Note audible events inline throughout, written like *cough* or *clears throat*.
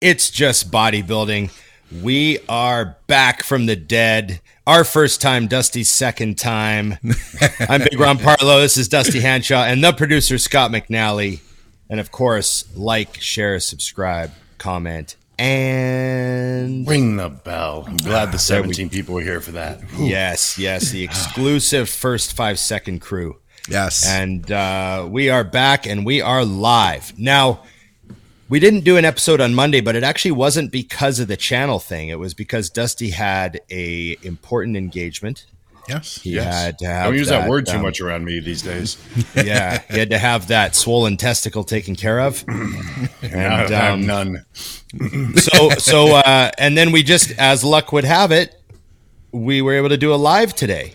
It's just bodybuilding. We are back from the dead. Our first time, Dusty's second time. *laughs* I'm Big Ron Partlow. This is Dusty Hanshaw and the producer, Scott McNally. And of course, like, share, subscribe, comment, and Ring the bell. I'm glad the 17 people were here for that. yes, yes, the exclusive first five second crew. Yes. And uh, we are back and we are live. Now, we didn't do an episode on Monday, but it actually wasn't because of the channel thing. It was because Dusty had a important engagement. yes. He Yes. had to have Don't use that, word too um, much around me these days. *laughs* Yeah, he had to have that swollen testicle taken care of. *clears throat* And um, none. *clears throat* so so uh, and then we just, as luck would have it, we were able to do a live today.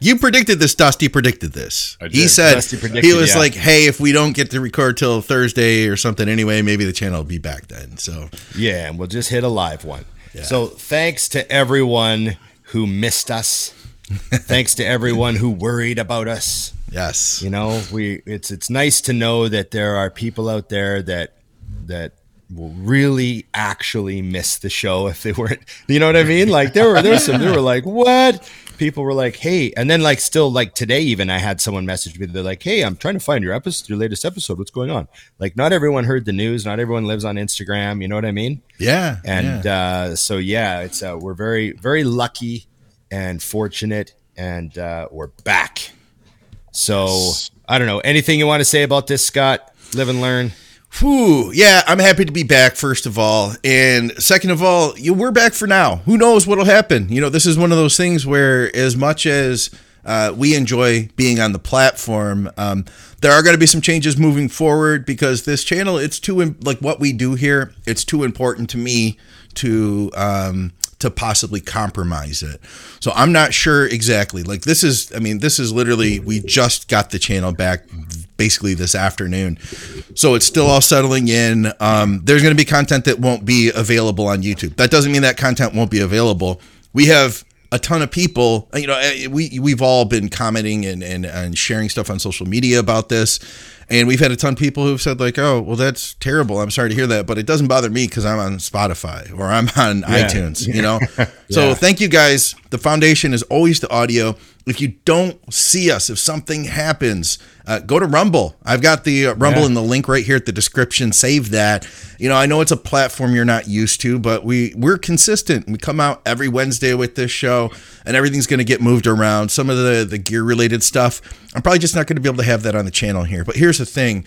You predicted this, Dusty predicted this. He said predicted, he was yeah. like, "Hey, if we don't get to record till Thursday or something anyway, maybe the channel will be back then." So, Yeah, and we'll just hit a live one. So thanks to everyone who missed us. *laughs* thanks to everyone who worried about us. yes. You know, we it's it's nice to know that there are people out there that that will really actually miss the show if they weren't you know what I mean? Like there were there's some they were like, What? People were like, Hey, and then like still like today even I had someone message me, they're like, Hey, I'm trying to find your episode your latest episode. What's going on? Like not everyone heard the news, not everyone lives on Instagram, you know what I mean? Yeah. and yeah. uh, so yeah, it's uh, we're very very lucky and fortunate, and uh, we're back. So I don't know anything you want to say about this, Scott. Live and learn. Whew, yeah, I'm happy to be back, first of all. And second of all, you, we're back for now. Who knows what'll happen? You know, this is one of those things where, as much as uh, we enjoy being on the platform, um, there are going to be some changes moving forward because this channel, it's too, like what we do here, it's too important to me to. Um, to possibly compromise it. So I'm not sure exactly. Like this is I mean this is literally we just got the channel back basically this afternoon. So it's still all settling in. Um, there's going to be content that won't be available on YouTube. That doesn't mean that content won't be available. We have a ton of people, you know, eh, we we've all been commenting and, and and sharing stuff on social media about this. And we've had a ton of people who've said like, "Oh, well, that's terrible. I'm sorry to hear that, but it doesn't bother me because I'm on Spotify or I'm on iTunes." You know. *laughs* So thank you guys. The foundation is always the audio. If you don't see us, if something happens, uh, go to Rumble. I've got the uh, Rumble Yeah. in the link right here at the description. Save that. You know, I know it's a platform you're not used to, but we we're consistent. We come out every Wednesday with this show, and everything's going to get moved around. Some of the the gear related stuff, I'm probably just not going to be able to have that on the channel here. But here's the thing.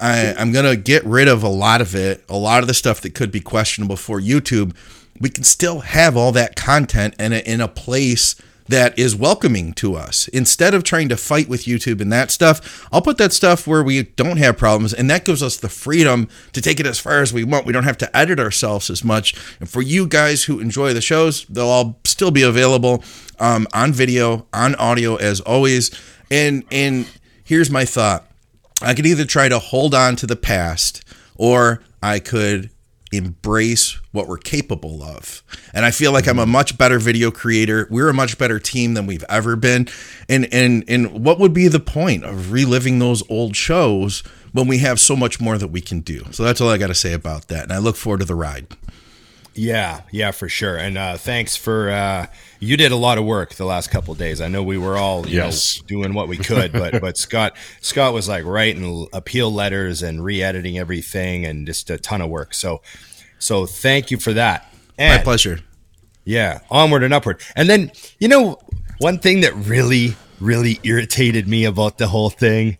I, I'm gonna get rid of a lot of it, a lot of the stuff that could be questionable for YouTube. We can still have all that content in a, in a place that is welcoming to us. Instead of trying to fight with YouTube and that stuff, I'll put that stuff where we don't have problems, and that gives us the freedom to take it as far as we want. We don't have to edit ourselves as much. And for you guys who enjoy the shows, they'll all still be available um, on video, on audio, as always. And and here's my thought. I could either try to hold on to the past or I could embrace what we're capable of. And I feel like I'm a much better video creator. We're a much better team than we've ever been. And and and what would be the point of reliving those old shows when we have so much more that we can do? So that's all I got to say about that. And I look forward to the ride. Yeah, yeah, for sure. And uh, thanks for uh, you did a lot of work the last couple of days. I know we were all you Yes. know, doing what we *laughs* could, but but Scott Scott was like writing appeal letters and re-editing everything and just a ton of work. So so thank you for that. My pleasure. Yeah, onward and upward. And then you know one thing that really really irritated me about the whole thing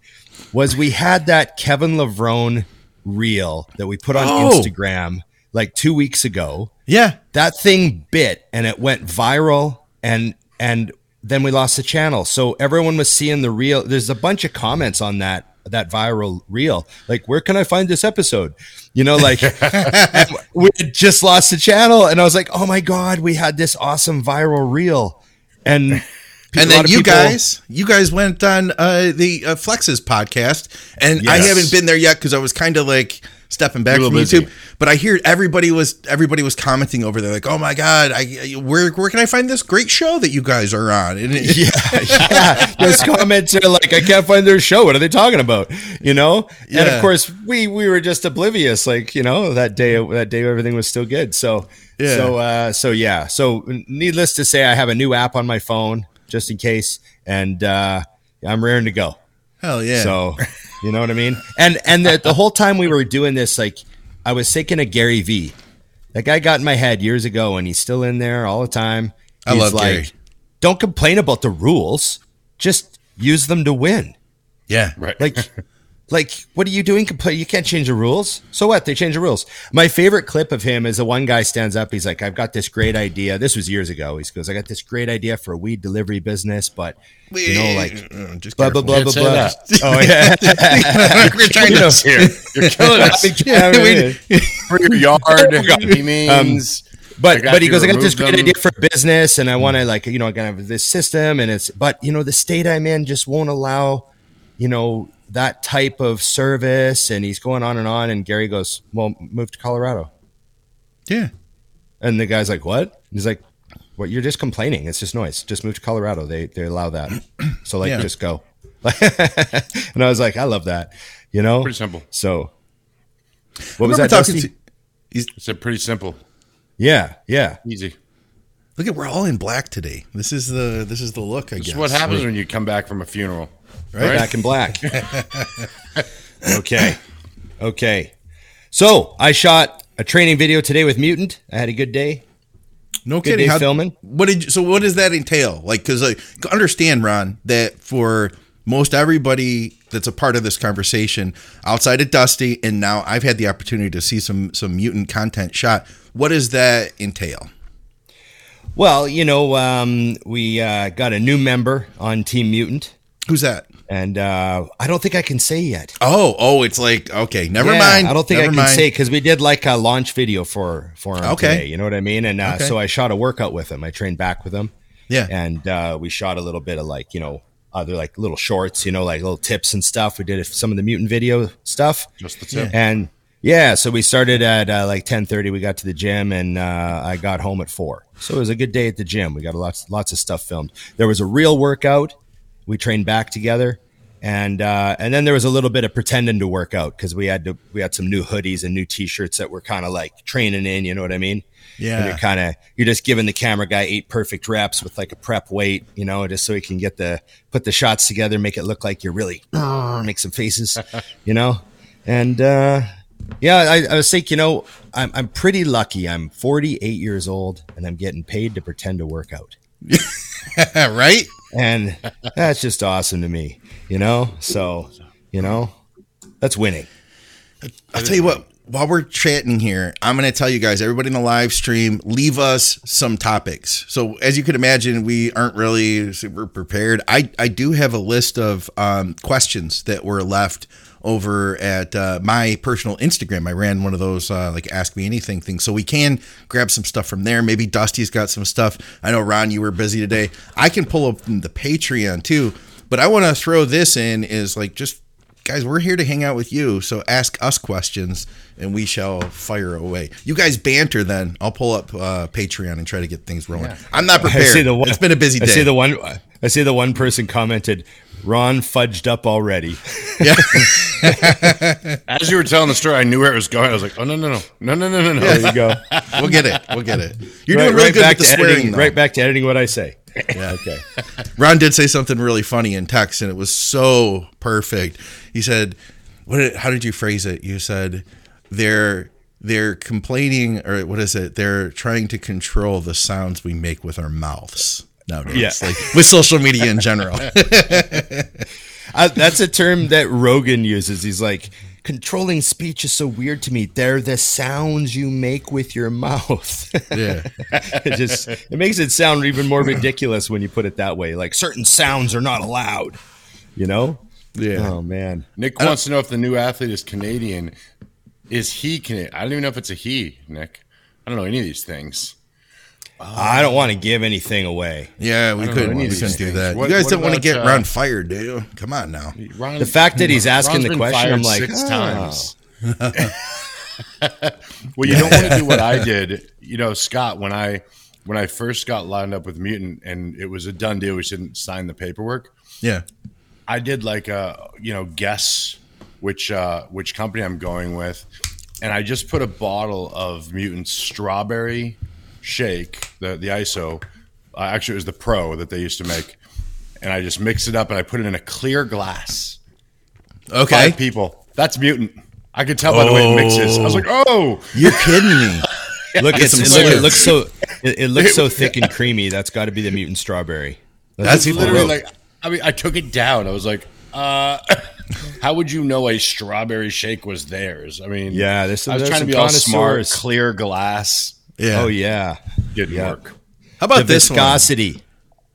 was we had that Kevin Levrone reel that we put on Oh. Instagram like two weeks ago Yeah. that thing bit and it went viral and and then we lost the channel. So everyone was seeing the real there's a bunch of comments on that that viral reel. Like where can i find this episode? You know like *laughs* *laughs* we had just lost the channel and i was like oh my god we had this awesome viral reel. And *laughs* and then you people- guys, you guys went on uh, the uh, Flexes podcast, and I haven't been there yet because I was kind of like stepping back from little YouTube. busy. But I hear everybody was everybody was commenting over there, like, "Oh my god, I where where can I find this great show that you guys are on?" And it, *laughs* yeah, *laughs* yeah. Those comments are like, I can't find their show. What are they talking about? You know? And of course, we we were just oblivious. Like, you know, that day that day everything was still good. So Yeah. so uh so yeah. So needless to say, I have a new app on my phone just in case, and uh I'm raring to go. Hell yeah, So, you know what I mean? And and the, the whole time we were doing this, like I was thinking of Gary V. That guy got in my head years ago, and he's still in there all the time. I He's love like, Gary. Don't complain about the rules; just use them to win. yeah, Right. Like, like what are you doing? You can't change the rules. So what? They change the rules. My favorite clip of him is the one guy stands up. He's like, "I've got this great idea." This was years ago. He goes, "I got this great idea for a weed delivery business, but you know, like." Uh, just Blah blah careful. blah blah blah. *laughs* Oh yeah, *laughs* We're trying You know, to. Here, *laughs* you're killing us. For your yard, he means. But but he goes, I got this great them. idea for business, and I want to like you know, kind of this system, and it's but you know, the state I'm in just won't allow, you know, that type of service, and he's going on and on, and Gary goes, well, move to Colorado, Yeah, and the guy's like, what? He's like, what? You're just complaining. It's just noise. Just move to Colorado. They they allow that, so like Yeah. just go. *laughs* and I was like, I love that, you know. Pretty simple. So, what was that? remember talking Dusty? to. It's a pretty simple, yeah, yeah. easy. Look at we're all in black today. This is the this is the look. I This guess is what happens when you come back from a funeral. Right. back in black. *laughs* okay. Okay. So I shot a training video today with Mutant. I had a good day. No Good kidding. day How, filming. What did you, so? What does that entail? Like, because like, understand, Ron, that for most everybody that's a part of this conversation, outside of Dusty, and now I've had the opportunity to see some some mutant content shot. What does that entail? Well, you know, um, we uh, got a new member on Team Mutant, Who's that? And uh, I don't think I can say yet. Oh, oh, it's like okay, never Yeah, mind. I don't think never I can mind. say because we did like a launch video for for him Okay. today. You know what I mean? And uh, Okay. so I shot a workout with him. I trained back with him. Yeah, and uh, we shot a little bit of like you know other like little shorts you know like little tips and stuff we did some of the mutant video stuff Just the tip. and yeah so we started at uh, like 10.30 we got to the gym and uh, i got home at 4 so it was a good day at the gym we got lots lots of stuff filmed there was a real workout we trained back together and uh, and then there was a little bit of pretending to work out because we had to we had some new hoodies and new t-shirts that were kind of like training in you know what i mean Yeah. and you're kind of you're just giving the camera guy eight perfect reps with like a prep weight, you know, just so he can get the put the shots together, make it look like you're really *clears throat* make some faces, *laughs* you know. And uh, yeah, I, I was thinking, you know, I'm I'm pretty lucky. I'm 48 years old and I'm getting paid to pretend to work out, *laughs* right. And that's just awesome to me, you know. So you know, that's winning. I'll tell you what. While we're chatting here, I'm going to tell you guys, everybody in the live stream, leave us some topics. So, as you can imagine, we aren't really super prepared. I, I do have a list of um, questions that were left over at uh, my personal Instagram. I ran one of those uh, like Ask Me Anything things. So, we can grab some stuff from there. Maybe Dusty's got some stuff. I know, Ron, you were busy today. I can pull up the Patreon too. But I want to throw this in is like just guys, we're here to hang out with you. So ask us questions and we shall fire away. You guys banter then. I'll pull up uh, Patreon and try to get things rolling. I'm not prepared. one, it's been a busy day. I see the one. I see the one person commented, "Ron fudged up already." *laughs* yeah. *laughs* As you were telling the story, I knew where it was going. I was like, oh, no, no, no. No, no, no, no, no. There you go. *laughs* we'll get it. We'll get it. You're right, doing really right good back with the to swearing. editing. though. Right back to editing what I say. Yeah. Okay. Ron did say something really funny in text, and it was so perfect. He said, "What? Did, how did you phrase it? You said they're they're complaining, or what is it? They're trying to control the sounds we make with our mouths nowadays, Yeah. like with social media in general." *laughs* Uh, that's a term that Rogan uses. He's like, controlling speech is so weird to me. They're the sounds you make with your mouth. yeah, *laughs* it just it makes it sound even more ridiculous when you put it that way. Like certain sounds are not allowed. You know? yeah. Oh man. Nick wants to know if the new athlete is Canadian. Is he Canadian? I don't even know if it's a he, Nick. I don't know any of these things. I don't want to give anything away. Yeah, we couldn't, know we of couldn't do that. What- you guys don't want to get uh, Ron fired, do you? Come on now. Ron, The fact that he's asking Ron's the question, I'm like, six oh. times. *laughs* well, you don't want to do what I did. You know, Scott, when I when I first got lined up with Mutant and it was a done deal, we shouldn't sign the paperwork. Yeah. I did like a you know guess which uh, which company I'm going with, and I just put a bottle of Mutant strawberry shake, the the ISO. Uh, actually, it was the Pro that they used to make, and I just mixed it up and I put it in a clear glass. Okay. Five people. That's Mutant. I could tell by the way it mixes. I was like, oh, You're kidding me. *laughs* Look, it's, some it, look, it looks so it, it looks so *laughs* thick and creamy. That's got to be the mutant strawberry. That's what people literally wrote. like. I mean, I took it down. I was like, uh, *laughs* how would you know a strawberry shake was theirs? I mean, Yeah, there's some- I was trying to be all smart, clear glass. Yeah. Oh yeah, Didn't Yeah. work. How the about this one? viscosity.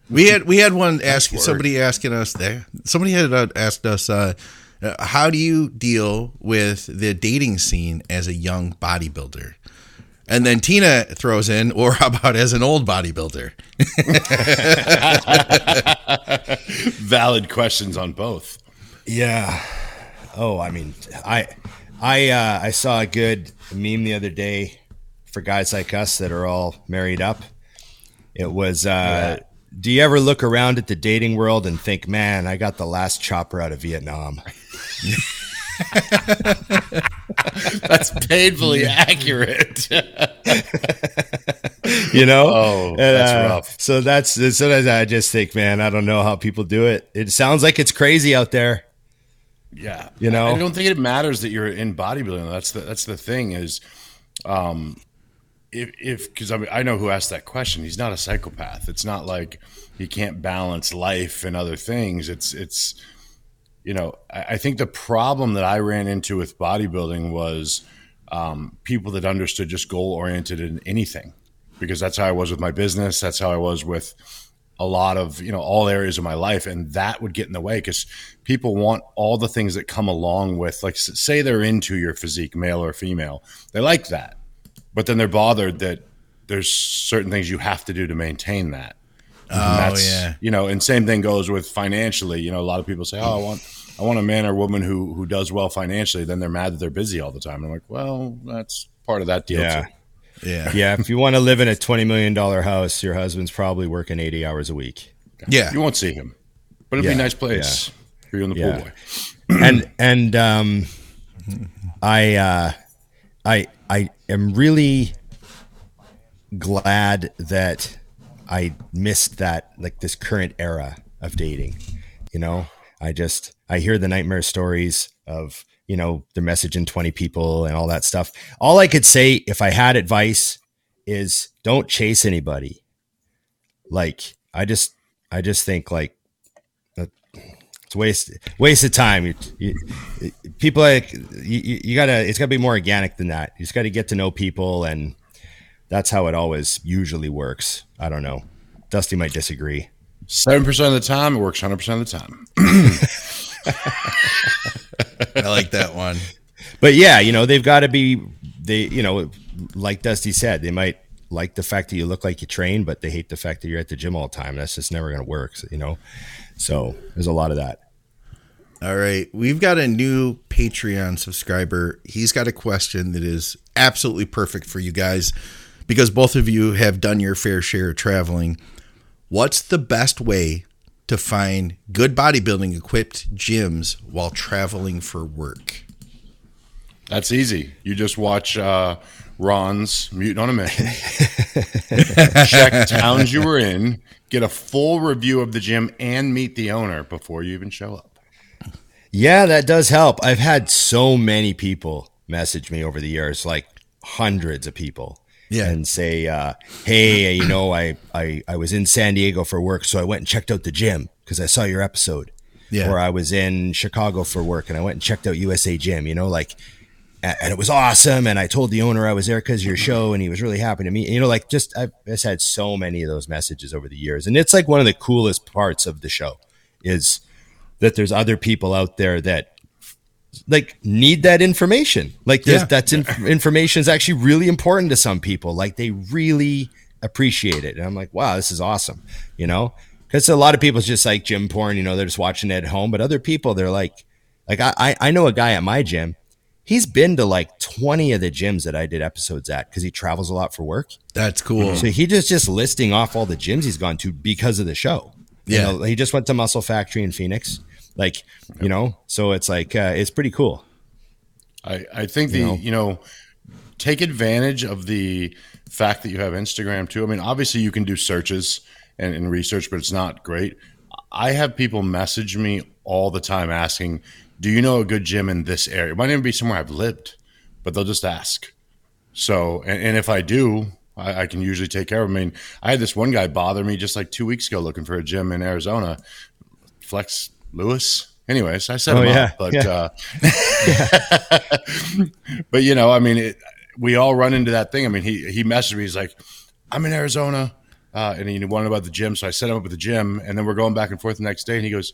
We had we had one ask somebody asking us there. Somebody had uh, asked us, uh, uh, "How do you deal with the dating scene as a young bodybuilder?" And then Tina throws in, *laughs* "Or how about as an old bodybuilder?" *laughs* Valid questions on both. Yeah. Oh, I mean, I, I, uh, I saw a good meme the other day for guys like us that are all married up. It was, uh, do you ever look around at the dating world and think, man, I got the last chopper out of Vietnam? *laughs* That's painfully accurate. *laughs* You know? Oh, And, that's uh, rough. So that's, sometimes I just think, man, I don't know how people do it. It sounds like it's crazy out there. yeah, You know? I don't think it matters that you're in bodybuilding. That's the that's the thing is, um, if because I mean I know who asked that question. He's not a psychopath. It's not like he can't balance life and other things. It's it's you know I, I think the problem that I ran into with bodybuilding was um, people that understood just goal oriented in anything because that's how I was with my business. That's how I was with a lot of you know all areas of my life, and that would get in the way because people want all the things that come along with like say they're into your physique, male or female, they like that, but then they're bothered that there's certain things you have to do to maintain that. Oh yeah. You know, and same thing goes with financially. You know, a lot of people say, "Oh, I want, I want a man or woman who who does well financially." Then they're mad that they're busy all the time. And I'm like, well, that's part of that deal. Yeah. too. Yeah. Yeah. If you want to live in a $20 million house, your husband's probably working 80 hours a week. Yeah. You won't see him, but it'd be a nice place for you in the Yeah. pool boy. and and um, I uh, I I am really glad that I missed that like this current era of dating. You know, I just I hear the nightmare stories of you know they're messaging twenty people and all that stuff. All I could say if I had advice is don't chase anybody. Like I just I just think like it's waste waste of time. You, you, people like you, you you gotta. It's gotta be more organic than that. You just got to get to know people, and that's how it always usually works. I don't know. Dusty might disagree. Seven percent of the time, it works hundred percent of the time. *laughs* I like that one. But yeah, you know they've got to be. They you know like Dusty said, they might like the fact that you look like you train, but they hate the fact that you're at the gym all the time. That's just never gonna work. You know. So there's a lot of that. All right. We've got a new Patreon subscriber. He's got a question that is absolutely perfect for you guys because both of you have done your fair share of traveling. What's the best way to find good bodybuilding equipped gyms while traveling for work? That's easy. You just watch uh, Ron's Mutant on a Mission. *laughs* Check towns you were in, get a full review of the gym, and meet the owner before you even show up. Yeah, that does help. I've had so many people message me over the years, like hundreds of people. Yeah. And say, uh, hey, you know, I, I, I was in San Diego for work, so I went and checked out the gym because I saw your episode. Yeah. Or I was in Chicago for work and I went and checked out USA Gym, you know, like, and it was awesome. And I told the owner I was there because your show and he was really happy to meet. You know, like just, I've just had so many of those messages over the years. And it's like one of the coolest parts of the show is that there's other people out there that like need that information. Like Yeah. that's in, information is actually really important to some people. Like they really appreciate it. And I'm like, wow, this is awesome. You know, because a lot of people just like gym porn. You know, they're just watching it at home. But other people, they're like, like I I know a guy at my gym. He's been to like 20 of the gyms that I did episodes at because he travels a lot for work. That's cool. So he just just listing off all the gyms he's gone to because of the show. You Yeah. know, he just went to Muscle Factory in Phoenix. Like, you know, so it's like uh, it's pretty cool. I, I think the You you know? know. take advantage of the fact that you have Instagram too. I mean, obviously you can do searches and, and research, but it's not great. I have people message me all the time asking, "Do you know a good gym in this area?" It might even be somewhere I've lived, but they'll just ask. So, and, and if I do, I, I can usually take care of. 'em. I mean, I had this one guy bother me just like two weeks ago looking for a gym in Arizona, Flex Lewis. Anyways, I set Oh, him yeah, up, but yeah. uh, *laughs* *laughs* but you know, I mean, it, we all run into that thing. I mean, he he messaged me. He's like, "I'm in Arizona," uh, and he wanted about the gym, so I set him up at the gym, and then we're going back and forth the next day, and he goes,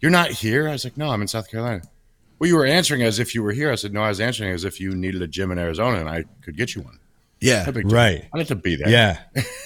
"You're not here?" I was like, "No, I'm in South Carolina." Well, you were answering as if you were here. I said, "No, I was answering as if you needed a gym in Arizona, and I could get you one." yeah. No big deal. Right. I have to be there. Yeah.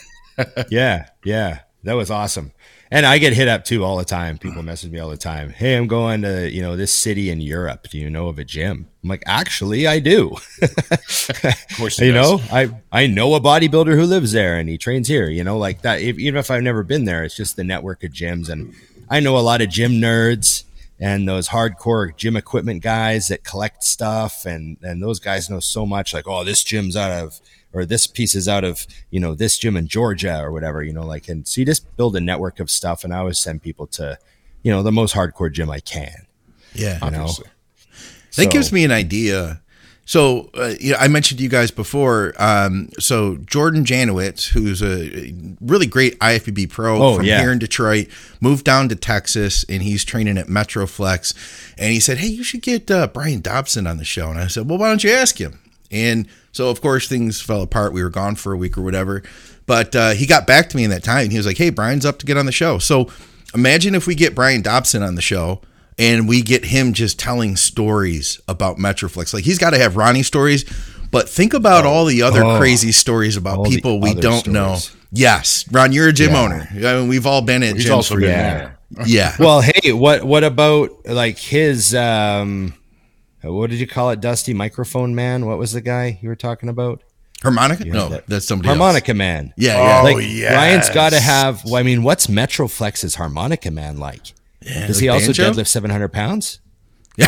*laughs* yeah. Yeah. That was awesome. And I get hit up too all the time. People message me all the time. Hey, I'm going to, you know, this city in Europe. Do you know of a gym? I'm like, actually, I do. *laughs* of course. you does. know, I, I know a bodybuilder who lives there and he trains here, you know, like that. If, even if I've never been there, it's just the network of gyms. And I know a lot of gym nerds and those hardcore gym equipment guys that collect stuff. And, and those guys know so much like, oh, this gym's out of, or this piece is out of, you know, this gym in Georgia or whatever, you know, like, and so you just build a network of stuff. And I always send people to, you know, the most hardcore gym I can. Yeah. You know? Obviously. That So- gives me an idea. So, uh, you know, I mentioned to you guys before. Um, so, Jordan Janowitz, who's a really great IFBB pro Oh, from yeah. here in Detroit, moved down to Texas and he's training at Metroflex. And he said, Hey, you should get uh, Brian Dobson on the show. And I said, Well, why don't you ask him? And so, of course, things fell apart. We were gone for a week or whatever. But uh, he got back to me in that time. And he was like, Hey, Brian's up to get on the show. So, imagine if we get Brian Dobson on the show and we get him just telling stories about Metroflex. Like he's got to have Ronnie stories, but think about all the other Oh. crazy stories about people we don't know. Yes, Ron, you're a gym Yeah. owner. I mean, we've all been at He's gyms also been Yeah. there. yeah. *laughs* Well, hey, what what about like his um what did you call it, Dusty Microphone Man? What was the guy you were talking about? harmonica? no, that- that's somebody else. Harmonica Man. Yeah, yeah. Oh, Like yes. Ryan's got to have. Well, I mean, what's Metroflex's Harmonica Man like? Yeah, Does like he also banjo? deadlift seven hundred pounds? Yeah.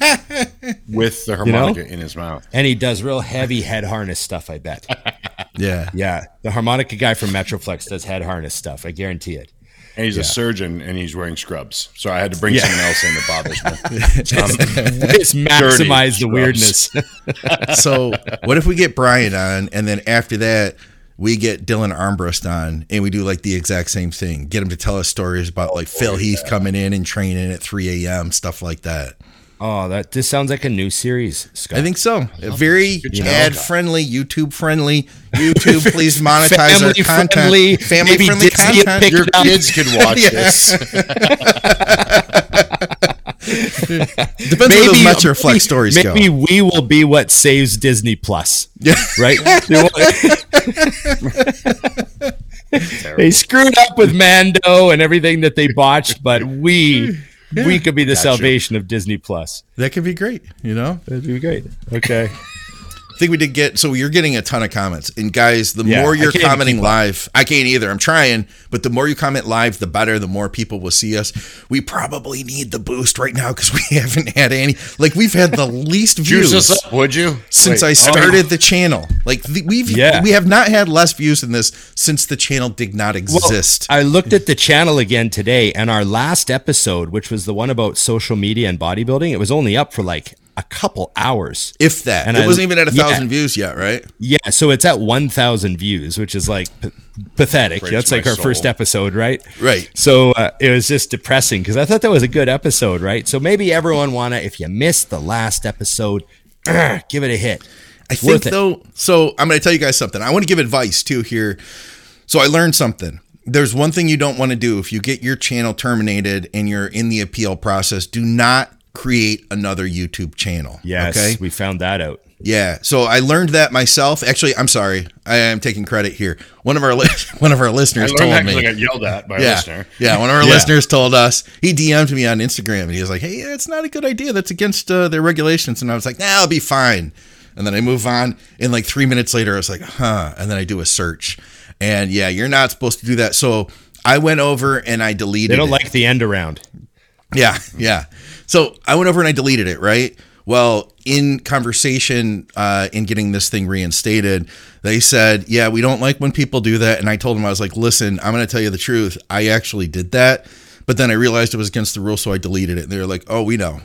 *laughs* with the know? harmonica in his mouth. And he does real heavy head harness stuff. I bet. *laughs* Yeah. Yeah, the harmonica guy from Metroflex does head harness stuff. I guarantee it. And he's a surgeon and he's wearing scrubs. So I had to bring Yeah. someone else in that bothers me. *laughs* Um, It's maximize the scrubs. weirdness. So what if we get Brian on, and then after that we get Dylan Armbrust on, and we do like the exact same thing? Get him to tell us stories about like Phil oh, Heath coming in and training at 3 a.m. stuff like that. oh, that this sounds like a new series. Scott. I think so. A very ad friendly, YouTube friendly. YouTube, *laughs* please monetize our Family content. friendly, family friendly Disney content. your kids can watch *laughs* this. *laughs* *laughs* Depends where the Metroflex stories maybe go. we will be what saves Disney Plus. Yeah. Right? *laughs* they screwed up with Mando and everything that they botched, but we we could be the salvation of Disney Plus. That could be great. You know, That'd be great. Okay. Think we did get so you're getting a ton of comments, and guys, the Yeah, more you're commenting live, I can't either. I'm trying, but the more you comment live, the better. The more people will see us. We probably need the boost right now because we *laughs* haven't had any. Like we've had the least views. up, would you? since Wait, I oh, started the channel. Like the, we've Yeah. we have not had less views than this since the channel did not exist. I looked at the channel again today, and our last episode, which was the one about social media and bodybuilding, it was only up for like a couple hours. if that, and it I- wasn't even at a yeah. thousand views yet, right? Yeah, so it's at 1,000 views, which is like p- pathetic. Breaks That's like our first episode, right? Right. So uh, it was just depressing because I thought that was a good episode, right? So maybe everyone wanna, if you missed the last episode, *clears throat* give it a hit. I It's think it. though. So I'm going to tell you guys something. I want to give advice too here. So I learned something. There's one thing you don't want to do if you get your channel terminated and you're in the appeal process. Do not create another YouTube channel. Yes, Okay. we found that out. Yeah, so I learned that myself. Actually, I'm sorry, I am taking credit here. One of our li- *laughs* one of our listeners learned told that me. 'cause I got yelled at by a yeah, listener. yeah. One of our *laughs* Yeah. listeners told us he DM'd me on Instagram and he was like, "Hey, it's not a good idea. That's against uh, their regulations." And I was like, "Nah, I'll be fine." And then I move on, and like three minutes later, I was like, "Huh?" And then I do a search, and yeah, you're not supposed to do that. So I went over and I deleted. They don't it. like the end around. Yeah, yeah. So I went over and I deleted it, right? Well, in conversation, uh, in getting this thing reinstated, they said, Yeah, we don't like when people do that. And I told them, I was like, Listen, I'm going to tell you the truth. I actually did that. But then I realized it was against the rules, so I deleted it. And they were like, Oh, we know.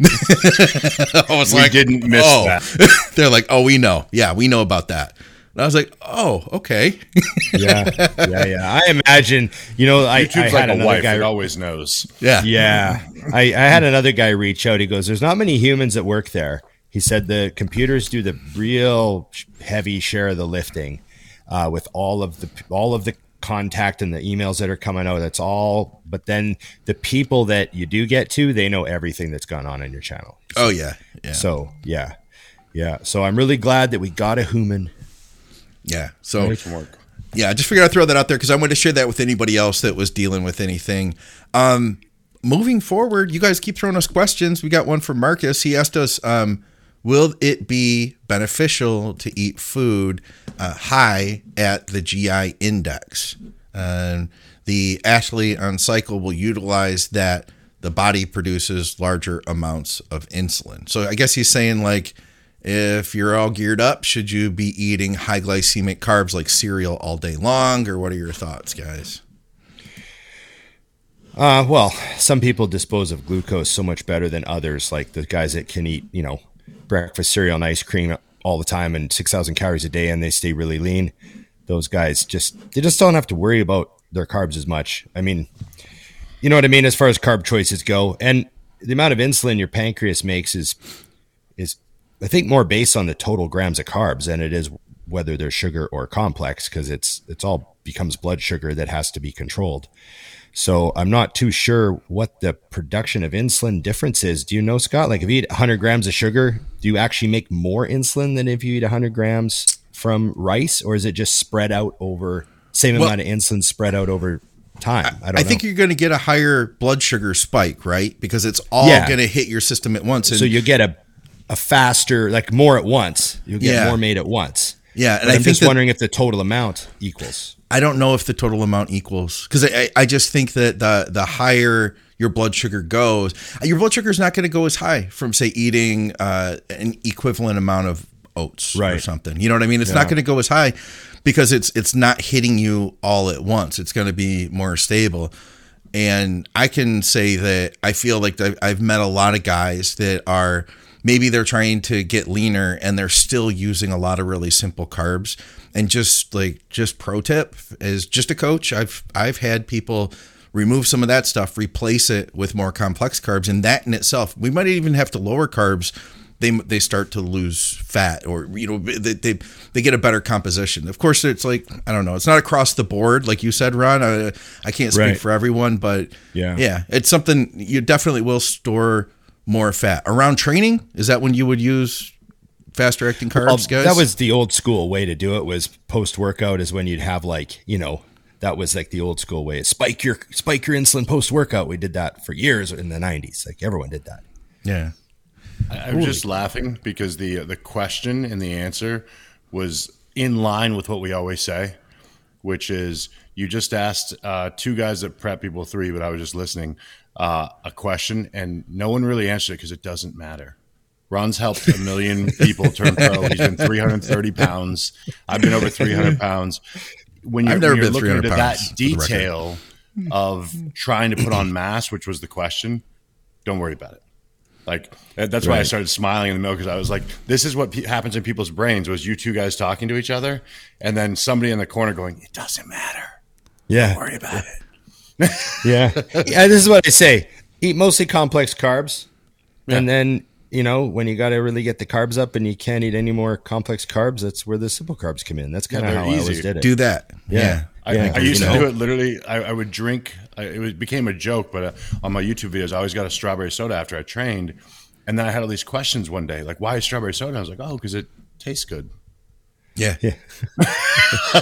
*laughs* I was We didn't miss oh. that. *laughs* They're like, Oh, we know. Yeah, we know about that. And I was like, Oh, okay. *laughs* Yeah, yeah, yeah. I imagine, you know, I, I YouTube's had like a another wife; guy. it always knows. yeah. Yeah, I, I had another guy reach out. He goes, "There's not many humans that work there." He said the computers do the real heavy share of the lifting, uh, with all of the all of the contact and the emails that are coming out. That's all. But then the people that you do get to, they know everything that's gone on in your channel. Oh, yeah. Yeah. So yeah, yeah. So I'm really glad that we got a human. Yeah. So. Make some work. yeah, I just figured I'd throw that out there because I wanted to share that with anybody else that was dealing with anything. Um, moving forward, you guys keep throwing us questions. We got one from Marcus. He asked us, um, "Will it be beneficial to eat food uh, high at the GI index?" Um, the athlete on cycle will utilize that the body produces larger amounts of insulin. So I guess he's saying like if you're all geared up, should you be eating high glycemic carbs like cereal all day long, or what are your thoughts, guys? Uh, well, some people dispose of glucose so much better than others, like the guys that can eat, you know, breakfast cereal and ice cream all the time and 6,000 calories a day and they stay really lean. Those guys just, they just don't have to worry about their carbs as much. I mean, you know what I mean? As far as carb choices go. And the amount of insulin your pancreas makes is, is I think more based on the total grams of carbs than it is whether they're sugar or complex because it's, it's all becomes blood sugar that has to be controlled. So I'm not too sure what the production of insulin difference is. Do you know, Scott? Like if you eat 100 grams of sugar, do you actually make more insulin than if you eat 100 grams from rice, or is it just spread out over same Well- amount of insulin spread out over time? I don't I think you're going to get a higher blood sugar spike, right? Because it's all Yeah. going to hit your system at once. And so you get a a faster, like more at once. You'll get Yeah. more made at once. Yeah, and I I'm think just that- wondering if the total amount equals. I don't know if the total amount equals because I, I just think that the the higher your blood sugar goes, your blood sugar is not going to go as high from say eating uh, an equivalent amount of oats or something. You know what I mean? It's not going to go as high because it's it's not hitting you all at once. It's going to be more stable. And I can say that I feel like I've met a lot of guys that are maybe they're trying to get leaner and they're still using a lot of really simple carbs. And just like just pro tip is just a coach. I've I've had people remove some of that stuff, replace it with more complex carbs, and that in itself, we might even have to lower carbs. They, they start to lose fat or you know they, they they get a better composition. Of course, it's like I don't know. It's not across the board like you said, Ron. I, I can't speak Right. for everyone, but Yeah. yeah, it's something you definitely will store more fat around training. Is that when you would use faster acting carbs, Well, guys? That was the old school way to do it. Was post workout is when you'd have like you know that was like the old school way. Spike your spike your insulin post workout. We did that for years in the '90s. Like everyone did that. yeah. I- I'm just laughing because the the question and the answer was in line with what we always say, which is you just asked uh, two guys that prep people three, but I was just listening uh, a question and no one really answered it because it doesn't matter. Ron's helped a million *laughs* people turn pro. He's been 330 pounds. I've been over 300 *laughs* pounds. When you're, I've never when you're been looking 300 into that pounds, for the record. detail of trying to put on mass, which was the question, don't worry about it. Like that- that's why I started smiling in the middle because I was like, "This is what pe- happens in people's brains." Was you two guys talking to each other, and then somebody in the corner going, "It doesn't matter. Yeah, Worry about it." *laughs* yeah, yeah. This is what I say: eat mostly complex carbs, and then you know when you got to really get the carbs up, and you can't eat any more complex carbs. That's where the simple carbs come in. That's kind of they're how I always did it. Do that. Yeah. Yeah. I, Yeah, I used you to do it literally. I, I would drink. I, it became a joke, but uh, on my YouTube videos, I always got a strawberry soda after I trained, And then I had all these questions one day, like why is strawberry soda? I was like, oh, because it tastes good. Yeah. Yeah. *laughs*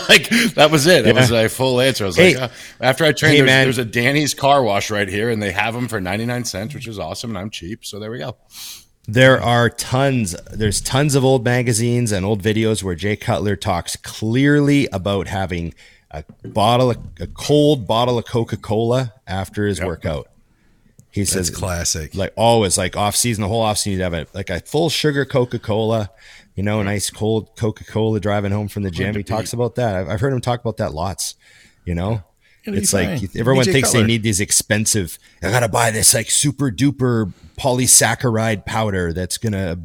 like that was it. That was a full answer. I was Hey. like, uh, after I trained, Hey, there's, there's a Danny's car wash right here, and they have them for 99 cents, which is awesome, and I'm cheap. So there we go. There are tons. There's tons of old magazines and old videos where Jay Cutler talks clearly about having a bottle, of, a cold bottle of Coca Cola after his workout. He says, That's classic. like always, like off season, the whole off season, you'd have a, like a full sugar Coca Cola. You know, a nice cold Coca Cola driving home from the gym. He talks about that. I've, I've heard him talk about that lots. You know, It'll it's like fine. everyone BJ thinks Cutler. they need these expensive. I gotta buy this like super duper polysaccharide powder that's gonna,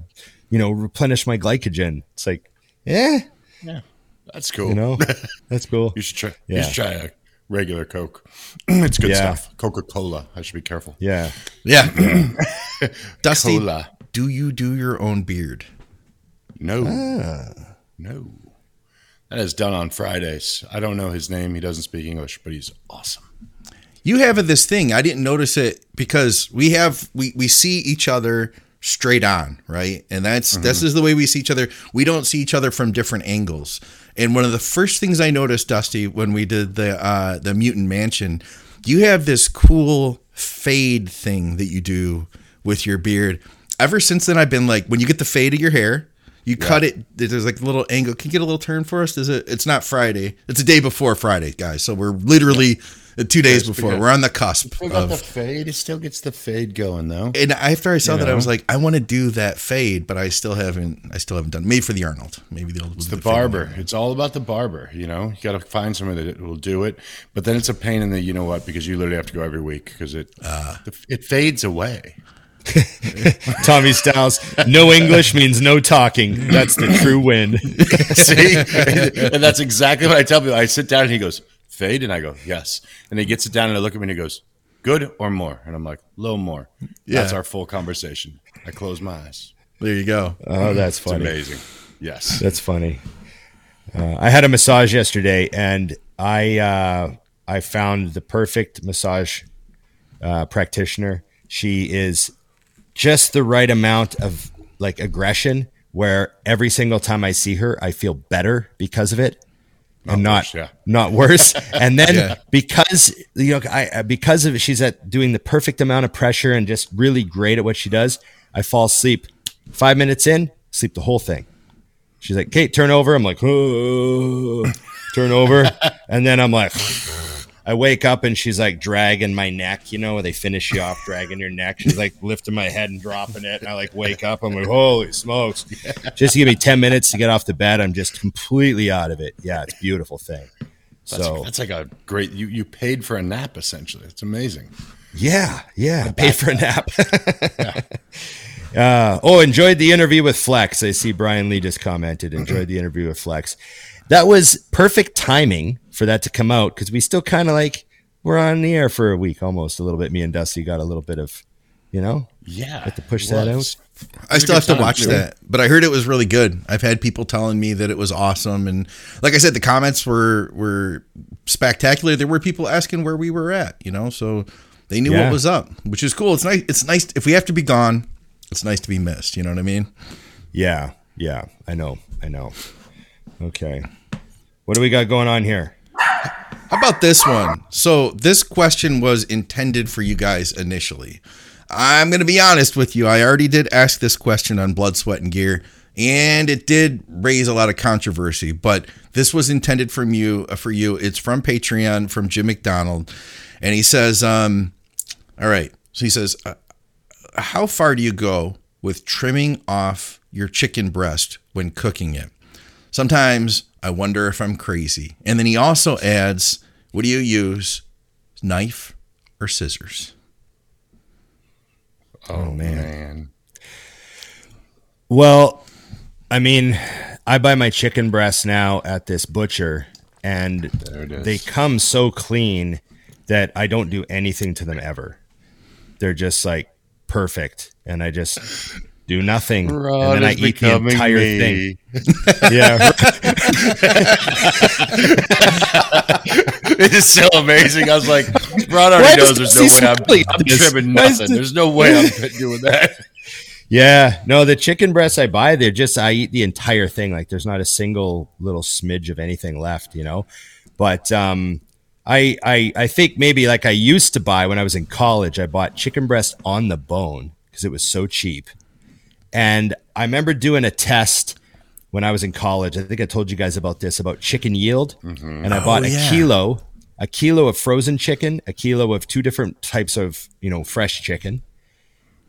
you know, replenish my glycogen. It's like, eh. yeah, That's cool. you know, *laughs* that's cool. you should try. You Yeah. should try a regular Coke. *clears throat* it's good Yeah. stuff. Coca Cola. I should be careful. Yeah, Yeah. *clears throat* Dusty, Cola. do you do your own beard? No. Ah. No. That is done on Fridays. I don't know his name. He doesn't speak English, but he's awesome. You have this thing. I didn't notice it because we have we we see each other straight on, right? And that's this is the way we see each other. We don't see each other from different angles. And one of the first things I noticed, Dusty, when we did the uh, the Mutant Mansion, you have this cool fade thing that you do with your beard. Ever since then, I've been like, when you get the fade of your hair, you cut it. There's like a little angle. Can you get a little turn for us? Is it? It's not Friday. It's a day before Friday, guys. So we're literally uh, two days before. We're on the cusp Still got the fade. It still gets the fade going though. And after I saw that, I was like, I want to do that fade, but I still haven't. I still haven't done. Maybe for the Arnold. Maybe the old. It's the barber. It's all about the barber. You know, you got to find somebody that will do it. But then it's a pain in the you know what because you literally have to go every week because it it fades away. *laughs* Tommy Styles. No English means no talking. That's the true win. *laughs* See, and that's exactly what I tell people. I sit down and he goes fade, and I go yes, and he gets it down and I look at me and he goes good or more, and I'm like a little more. That's our full conversation. I close my eyes. There you go. Oh, that's It's funny. amazing. Yes. That's funny. Uh, I had a massage yesterday, and I uh, I found the perfect massage uh, practitioner. She is just the right amount of like aggression, where every single time I see her, I feel better because of it, and not worse, yeah. not worse. *laughs* and then Yeah. because you know, I because of it, she's at doing the perfect amount of pressure and just really great at what she does. I fall asleep five minutes in, sleep the whole thing. She's like, Kate, turn over. I'm like, oh, turn over. *laughs* and then I'm like, I wake up and she's like dragging my neck, you know, where they finish you off dragging your neck. She's like lifting my head and dropping it. And I like wake up. I'm like, holy smokes. Just give me 10 minutes to get off the bed. I'm just completely out of it. Yeah, it's a beautiful thing. That's, So, that's like a great. You you paid for a nap essentially. It's amazing. yeah, yeah, pay for a nap. *laughs* Uh, oh, enjoyed the interview with Flex. I see Brian Lee just commented. Enjoyed the interview with Flex. That was perfect timing for that to come out because we still kind of like we're on the air for a week almost a little bit. Me and Dusty got a little bit of, you know, Yeah. Have to push it that was. I still have to watch too. that, but I heard it was really good. I've had people telling me that it was awesome, and like I said, the comments were were spectacular. There were people asking where we were at, you know, so they knew Yeah. what was up, which is cool. It's nice. It's nice if we have to be gone. It's nice to be missed. You know what I mean? yeah, yeah. I know, I know. Okay, what do we got going on here? How about this one? So this question was intended for you guys initially. I'm going to be honest with you. I already did ask this question on Blood, Sweat, and Gear, and it did raise a lot of controversy. But this was intended from you. uh, For you, it's from Patreon from Jim McDonald, and he says, um, "All right." So he says, uh, "How far do you go with trimming off your chicken breast when cooking it?" Sometimes I wonder if I'm crazy. And then he also adds, What do you use? Knife or scissors? Oh, man. man. Well, I mean, I buy my chicken breasts now at this butcher, and they come so clean that I don't do anything to them ever. They're just like perfect, and I just do nothing, Rod and then I eat the entire me. thing. *laughs* Yeah, it is so amazing. I was like, Rod already Why knows there's no way I'm, smell like I'm this? trimming Why nothing. the- There's no way I'm *laughs* doing that. Yeah, no, the chicken breasts I buy, they're just I eat the entire thing. Like there's not a single little smidge of anything left, you know. But um, I I I think maybe like I used to buy when I was in college. I bought chicken breast on the bone because it was so cheap. And I remember doing a test when I was in college. I think I told you guys about this about chicken yield, and I bought Oh, yeah. a kilo, a kilo of frozen chicken, a kilo of two different types of you know fresh chicken,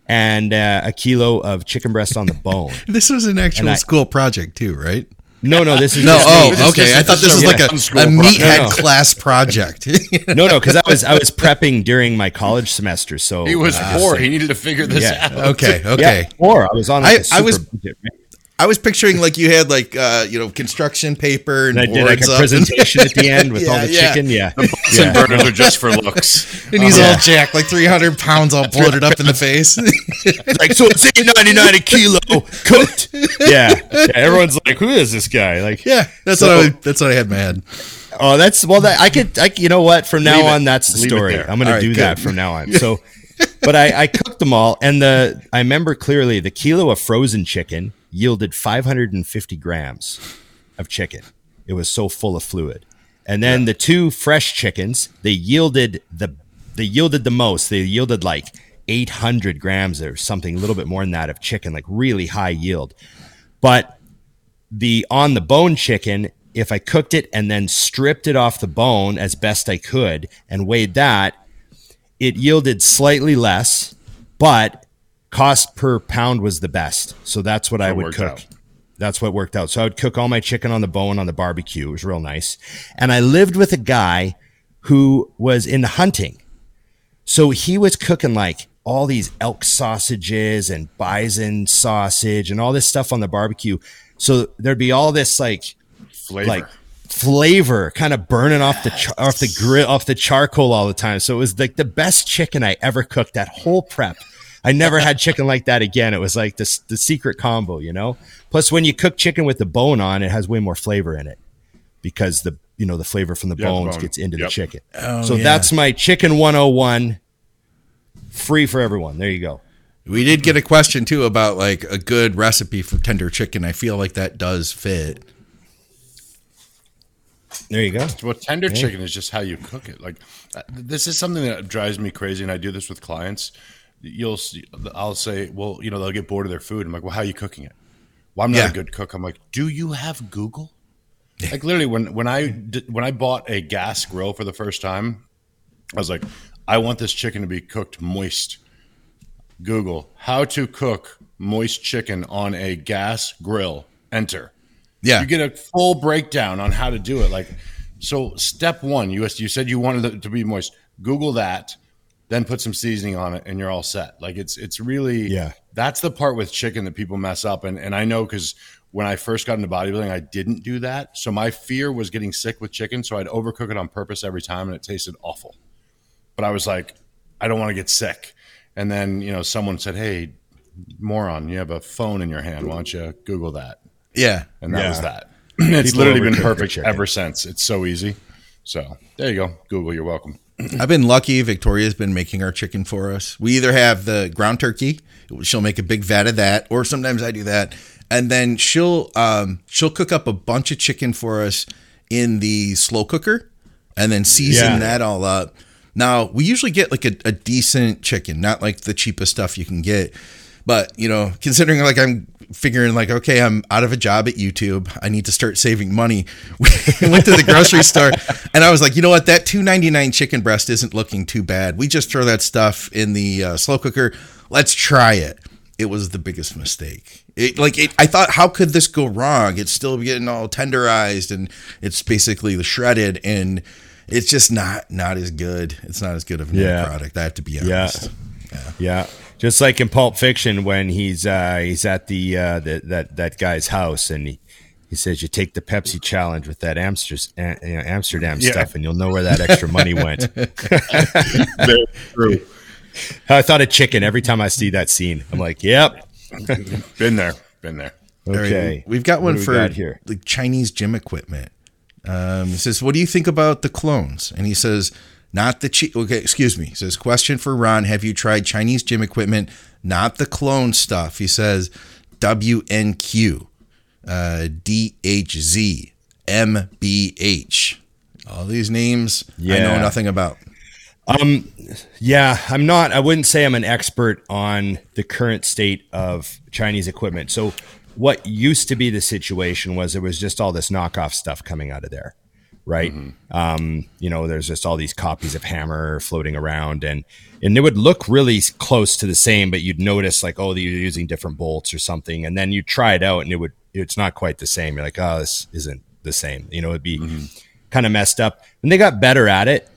and uh, a kilo of chicken breast on the bone. *laughs* This was an actual I- school project too, right? No, no, this is No, just oh, me. Okay. I thought this this was like a a, fun a school meathead. No, no. class project. *laughs* *laughs* no, no, because I was I was prepping during my college semester, so He was uh, poor. He needed to figure this Yeah. out. okay, Yeah, okay. or I was on. Like I- a I was- budget, right? I was picturing like you had like uh, you know construction paper and, and I did like a up. presentation at the end with *laughs* all the yeah. chicken. Yeah, Bunsen burners are just for looks. *laughs* and he's Oh, all yeah. jacked, like three hundred pounds, all bloated up in the face. *laughs* like so it's eight ninety nine a kilo cooked. Yeah. yeah, everyone's like, who is this guy? Like, yeah, that's So- what I, that's what I had in my head. oh, that's well, that I could, I you know what? From now Leave it. on, that's the Leave story. I'm going All to right, do that from now on. So, but I, I cooked them all, and the I remember clearly the kilo of frozen chicken yielded 550 grams of chicken. It was so full of fluid, and then the two fresh chickens they yielded the they yielded the most. They yielded like 800 grams or something, a little bit more than that of chicken, like really high yield. But the on the bone chicken, if I cooked it and then stripped it off the bone as best I could and weighed that, it yielded slightly less, but cost per pound was the best. So that's what I would cook. out. That's what worked out. So I would cook all my chicken on the bone on the barbecue. It was real nice. And I lived with a guy who was in hunting. So he was cooking like all these elk sausages and bison sausage and all this stuff on the barbecue. So there'd be all this like Flavor. like flavor kind of burning off the char- off the grill off the charcoal all the time. So it was like the best chicken I ever cooked. That whole prep. I never had chicken like that again. It was like this the secret combo, you know. Plus, when you cook chicken with the bone on, it has way more flavor in it because the you know the flavor from the Yeah, the bones bone. gets into the chicken. Oh, so yeah. that's my chicken 101 free for everyone. There you go. We did get a question too about like a good recipe for tender chicken. I feel like that does fit. There you go. Well, tender chicken is just how you cook it. Like uh, this is something that drives me crazy, and I do this with clients. You'll, see, I'll say, well, you know, they'll get bored of their food. I'm like, well, how are you cooking it? Well, I'm not Yeah. a good cook. I'm like, do you have Google? Like literally, when when I did, when I bought a gas grill for the first time, I was like, I want this chicken to be cooked moist. Google how to cook moist chicken on a gas grill. Enter Yeah, you get a full breakdown on how to do it. Like, so step one, you you said you wanted it to be moist. Google that, then put some seasoning on it, and you're all set. Like it's it's really Yeah. That's the part with chicken that people mess up, and and I know because when I first got into bodybuilding, I didn't do that. So my fear was getting sick with chicken, so I'd overcook it on purpose every time, and it tasted awful. But I was like, I don't want to get sick. And then you know someone said, Hey, moron, you have a phone in your hand. Why don't you Google that? yeah. and that Yeah. was that. it's literally been perfect ever since. It's so easy. So there you go. Google, you're welcome. I've been lucky. Victoria's been making our chicken for us. We either have the ground turkey, she'll make a big vat of that, or sometimes I do that, and then she'll um, she'll cook up a bunch of chicken for us in the slow cooker, and then season Yeah. that all up. Now we usually get like a, a decent chicken, not like the cheapest stuff you can get, but you know, considering like I'm figuring like okay, I'm out of a job at YouTube, I need to start saving money. *laughs* We went to the grocery store, and I was like, you know what, that two ninety nine chicken breast isn't looking too bad. We just throw that stuff in the uh, slow cooker. Let's try it. It was the biggest mistake. It like it, I thought, how could this go wrong? It's still getting all tenderized, and it's basically the shredded, and it's just not not as good. It's not as good of a Yeah. product. I have to be honest. Yeah. honest. Yeah. Just like in Pulp Fiction when he's uh, he's at the, uh, the that that guy's house and he, he says you take the Pepsi challenge with that Amsterdam, you know, Amsterdam Yeah. stuff and you'll know where that extra money went. *laughs* Very true. I thought of chicken every time I see that scene. I'm like, yep. *laughs* Been there. Been there. All right, Okay. we've got one we for got here. the Chinese gym equipment. Um, he says, "What do you think about the clones?" And he says, "Not the cheap." Okay, excuse me. He says, "Question for Ron: Have you tried Chinese gym equipment not the clone stuff. He says WNQ, uh, DHZ, MBH. All these names I know nothing about. Um, yeah, I'm not. I wouldn't say I'm an expert on the current state of Chinese equipment. So, what used to be the situation was there was just all this knockoff stuff coming out of there, right? Um, you know, there's just all these copies of Hammer floating around, and and they would look really close to the same, but you'd notice like, oh, you're using different bolts or something, and then you try it out, and it would it's not quite the same. You're like, oh, this isn't the same. You know, it'd be kind of messed up, and they got better at it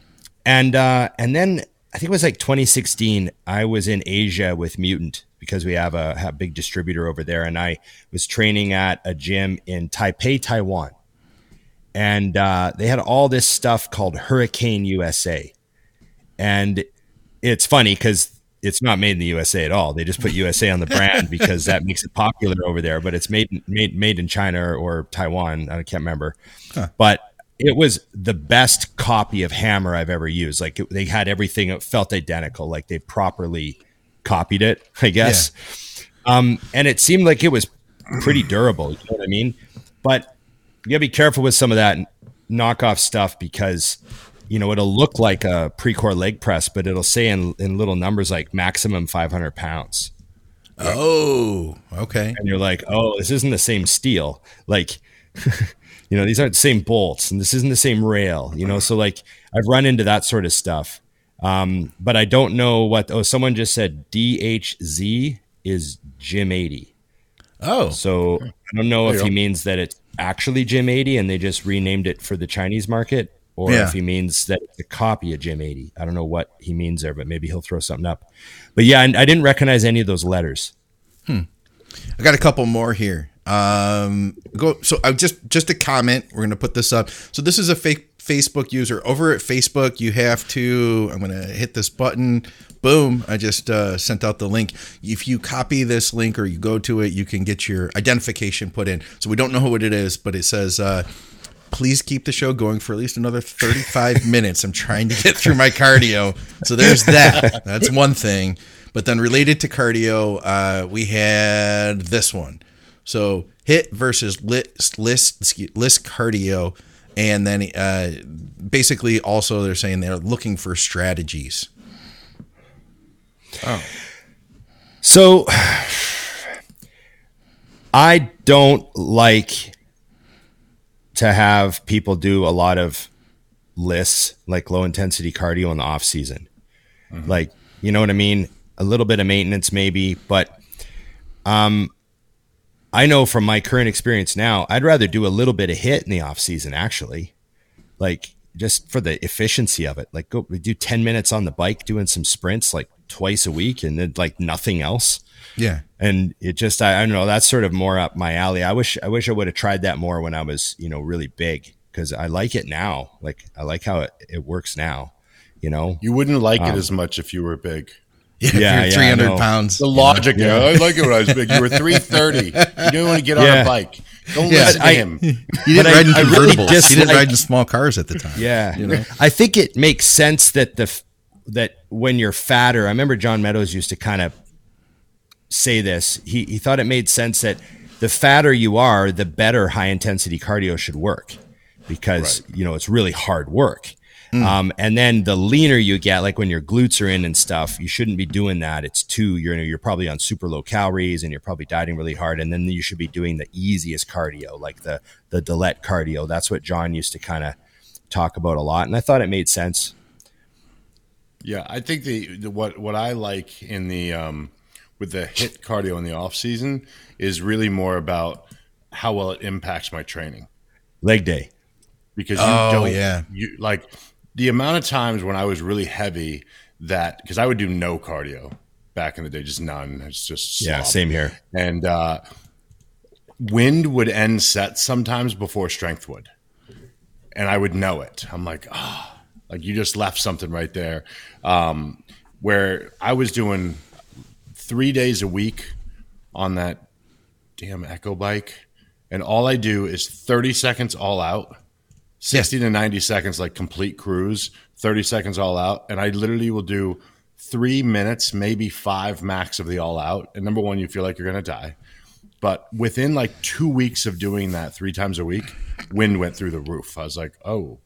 and uh, and then I think it was like 2016. I was in Asia with Mutant because we have a, have a big distributor over there, and I was training at a gym in Taipei, Taiwan, and uh, they had all this stuff called Hurricane USA, and it's funny because it's not made in the USA at all. They just put USA on the brand *laughs* because that makes it popular over there. But it's made made made in China or Taiwan. I can't remember. But it was the best copy of Hammer I've ever used. Like it, they had everything; it felt identical. Like they properly copied it, I guess. Um, and it seemed like it was pretty durable. You know what I mean? But you gotta be careful with some of that knockoff stuff because you know it'll look like a Precor leg press, but it'll say in in little numbers like maximum 500 pounds, Oh, okay. and you're like, oh, this isn't the same steel. Like, *laughs* you know, these aren't the same bolts, and this isn't the same rail. You know, so like I've run into that sort of stuff. Um, but I don't know what. Oh, someone just said DHZ is Jim 80. Oh, So I don't know if he means that it's actually Gym80 and they just renamed it for the Chinese market, or Yeah. if he means that it's a copy of Gym80. I don't know what he means there, but maybe he'll throw something up. But yeah, I, I didn't recognize any of those letters. I got a couple more here. Um, go. So I just just a comment. We're gonna put this up. So this is a fake Facebook user over at Facebook. You have to. I'm gonna HIIT this button. Boom! I just uh, sent out the link. If you copy this link or you go to it, you can get your identification put in. So we don't know what it is, but it says. Uh, Please keep the show going for at least another 35 *laughs* minutes. I'm trying to get through my cardio. So there's that. That's one thing. But then related to cardio, uh, we had this one. So hit versus LISS LISS LISS cardio, and then uh, basically also they're saying they're looking for strategies. Oh. So I don't like to have people do a lot of lists like low intensity cardio in the off season. Like, you know what I mean? A little bit of maintenance maybe, but um I know from my current experience now, I'd rather do a little bit of HIIT in the off season actually. Like just for the efficiency of it. Like go do 10 minutes on the bike doing some sprints like twice a week and then like nothing else Yeah. and it just I, I don't know that's sort of more up my alley i wish i wish i would have tried that more when i was you know really big because i like it now like i like how it, it works now you know You wouldn't like it um, as much if you were big. *laughs* Yeah, Yeah, you're I 300 know. pounds. The logic, yeah. I like it when I was big. You were *laughs* 330. You didn't want to get on a bike. Don't Yeah, listen to I- him. *laughs* He didn't ride in I really convertibles. he didn't ride in small cars at the time. yeah You know? i think it makes sense that the that when you're fatter i remember john meadows used to kind of say this he, he thought it made sense that the fatter you are the better high intensity cardio should work because you know it's really hard work um, and then the leaner you get like when your glutes are in and stuff you shouldn't be doing that. It's too you're you're probably on super low calories and you're probably dieting really hard. And then you should be doing the easiest cardio like the the Dillette cardio. That's what john used to kind of talk about a lot. And i thought it made sense. Yeah, I think the, the what what I like in the um, with the HIIT cardio in the off season is really more about how well it impacts my training. Leg day. Because you Oh, don't yeah. you like the amount of times when I was really heavy that because I would do no cardio back in the day, just none. It's just yeah same here and uh, wind would end sets sometimes before strength would, and I would know it. I'm like, ah, like you just left something right there. Um, where I was doing three days a week on that damn Echo bike, and all I do is 30 seconds all out, 60 to 90 seconds like complete cruise, 30 seconds all out, and I literally will do three minutes, maybe five max of the all out. And number one, you feel like you're going to die. But within like two weeks of doing that three times a week, wind went through the roof. I was like, oh,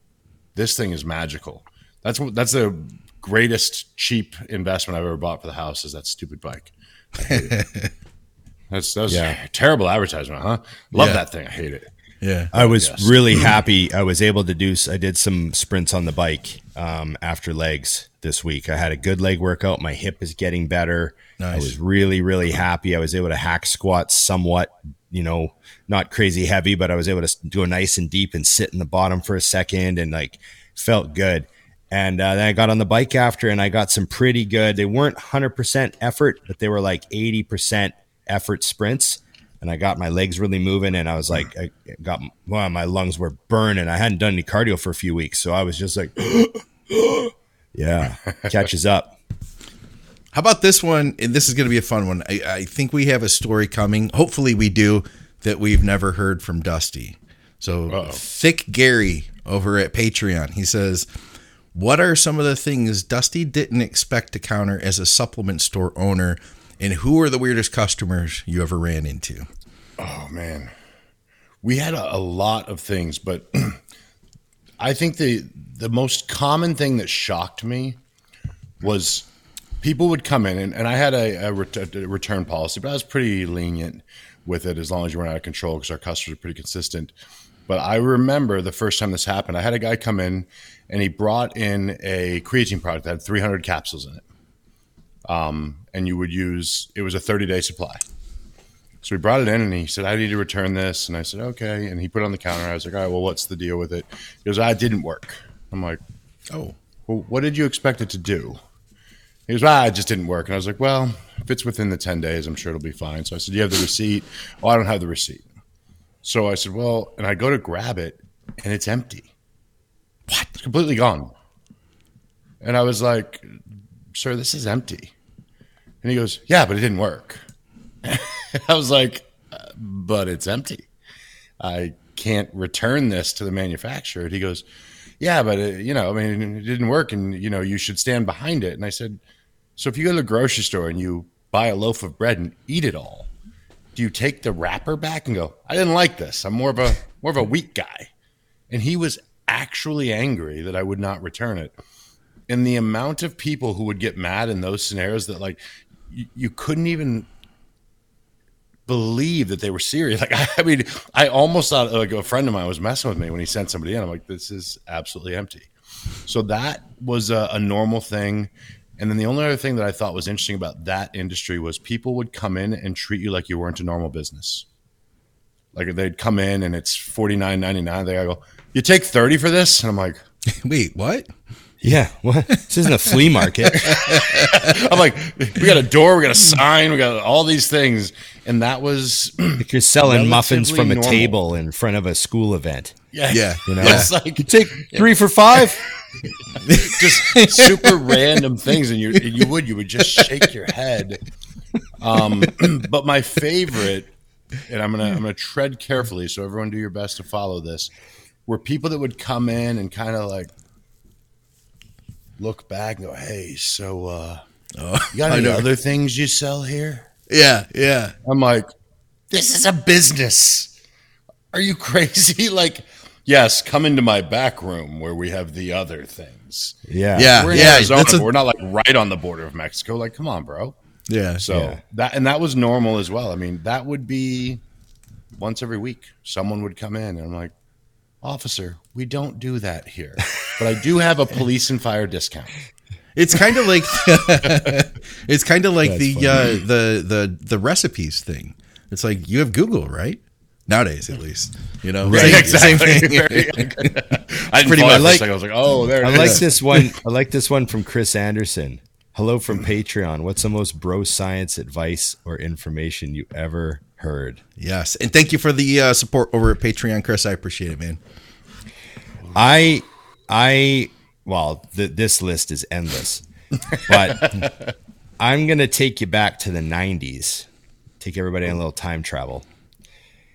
this thing is magical. That's what that's the greatest cheap investment I've ever bought for the house is that stupid bike. I hate it. *laughs* that's that Yeah. terrible advertisement, huh? Love Yeah. that thing. I hate it. Yeah. I was Yes. really happy. I was able to do. I did some sprints on the bike um, after legs this week. I had a good leg workout. My hip is getting better. I was really, really happy. I was able to hack squats somewhat. You know, not crazy heavy, but I was able to go nice and deep and sit in the bottom for a second and like felt good. And uh, then I got on the bike after, and I got some pretty good. They weren't hundred percent effort, but they were like eighty percent effort sprints and I got my legs really moving, and I was like, I got well, my lungs were burning. I hadn't done any cardio for a few weeks, so I was just like, *gasps* yeah, catches up. How about this one? And This is going to be a fun one. I, I think we have a story coming. Hopefully, we do that we've never heard from Dusty. So, Uh-oh. Thick Gary over at Patreon, he says, What are some of the things Dusty didn't expect to counter as a supplement store owner? And who are the weirdest customers you ever ran into? Oh man, we had a, a lot of things, but *clears throat* I think the the most common thing that shocked me was people would come in, and, and I had a, a, ret- a return policy, but I was pretty lenient with it as long as you weren't out of control because our customers are pretty consistent. But I remember the first time this happened, I had a guy come in and he brought in a creatine product that had 300 capsules in it. Um, and you would use it was a 30 day supply. So he brought it in and he said, I need to return this. And I said, okay. And he put it on the counter. I was like, all right, well, what's the deal with it? He goes, it didn't work. I'm like, Oh, well, what did you expect it to do? He goes, ah, it just didn't work. And I was like, well, if it's within the 10 days, I'm sure it'll be fine. So I said, you have the receipt? Oh, I don't have the receipt. So I said, well, and I go to grab it and it's empty. What? It's completely gone. And I was like, sir, this is empty. And he goes, yeah, but it didn't work. *laughs* I was like, "Uh, but it's empty. I can't return this to the manufacturer. And he goes, yeah, but it, you know, I mean, it didn't work, and you know, you should stand behind it. And I said, so if you go to the grocery store and you buy a loaf of bread and eat it all, do you take the wrapper back and go, I didn't like this. I'm more of a more of a wheat guy. And he was actually angry that I would not return it. And the amount of people who would get mad in those scenarios that like you, you couldn't even believe that they were serious. Like *laughs* I mean, I almost thought like a friend of mine was messing with me when he sent somebody in. I'm like, this is absolutely empty. So that was a, a normal thing. And then the only other thing that I thought was interesting about that industry was people would come in and treat you like you weren't a normal business. Like they'd come in and it's forty nine ninety nine. They go, you take thirty for this, and I'm like, *laughs* wait, what? Yeah, what? This isn't a flea market. *laughs* I'm like, we got a door, we got a sign, we got all these things, and that was Like you're selling muffins from a normal. table in front of a school event. yeah, Yeah, You know, It's like you take three for five. *laughs* just super random things, and you you would you would just shake your head. Um, *clears throat* but my favorite, and I'm gonna I'm gonna tread carefully, so everyone do your best to follow this. Were people that would come in and kind of like look back and go, "Hey, so uh, you got *laughs* any other things you sell here?" Yeah, yeah. I'm like, this is a business. Are you *laughs* crazy? Like, yes, come into my back room where we have the other things. Yeah, Yeah. We're in yeah, Arizona, a- we're not like right on the border of Mexico. Like, come on, bro. Yeah. So Yeah. that and that was normal as well. I mean, that would be once every week. Someone would come in and I'm like, officer, we don't do that here. But I do have a police and fire discount. It's kind of like *laughs* it's kind of like That's the funny. uh, the the the recipes thing. It's like you have Google, right? Nowadays, at least, you know, Right, Same- same thing. *laughs* *laughs* I Pretty much. it for a Like- I was like, oh, there. I like this one. I like this one from Chris Anderson. Hello from Patreon. What's the most bro science advice or information you ever heard? yes, and thank you for the uh, support over at Patreon, Chris. I appreciate it, man. I, I, well, th- this list is endless, but *laughs* I'm gonna take you back to the '90s. Take everybody on a little time travel.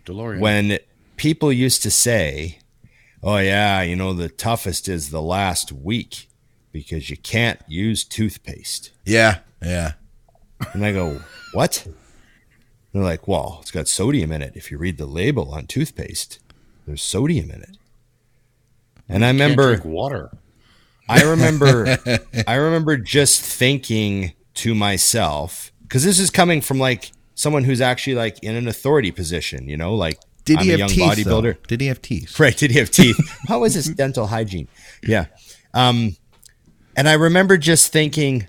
DeLorean. when people used to say, "Oh yeah, you know the toughest is the last week because you can't use toothpaste. Yeah, yeah. And I go, what? And they're like, well, it's got sodium in it. If you read the label on toothpaste, there's sodium in it. And I Can't remember, drink water. I remember, *laughs* I remember just thinking to myself, because this is coming from like someone who's actually like in an authority position, you know, like Did I'm he a have young teeth? though? Did he have teeth? *laughs* Right. Did he have teeth? *laughs* How was his dental hygiene? Yeah. Um, and I remember just thinking,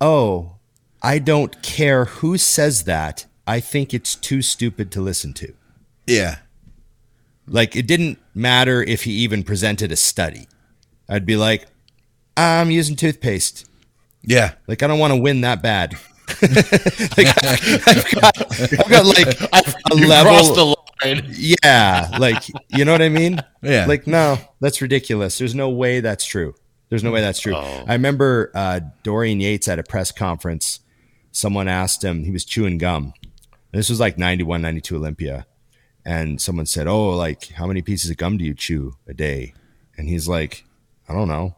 oh, I don't care who says that. I think it's too stupid to listen to. Yeah. Like, it didn't matter if he even presented a study. I'd be like, I'm using toothpaste. Yeah. Like, I don't want to win that bad. *laughs* like, *laughs* I've got, I've got like a You level. Yeah, like you know what I mean? Yeah. Like no, that's ridiculous. There's no way that's true. There's no way that's true. Oh. I remember uh, Dorian Yates at a press conference. Someone asked him, he was chewing gum. And this was like 91, 92 Olympia. And someone said, Oh, like, how many pieces of gum do you chew a day? And he's like, I don't know.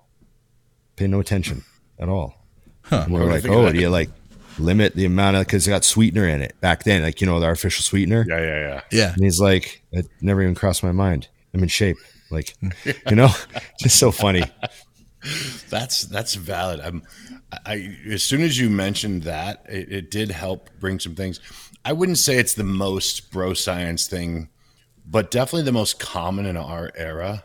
Pay no attention at all. And we're What do you like, Oh, that? do you like limit the amount of, because it got sweetener in it back then, like, you know, the artificial sweetener? Yeah, yeah, yeah. Yeah. And he's like, it never even crossed my mind. I'm in shape. Like, *laughs* you know, *laughs* just so funny. That's that's valid. I'm, I as soon as you mentioned that, it, it did help bring some things. I wouldn't say it's the most bro science thing, but definitely the most common in our era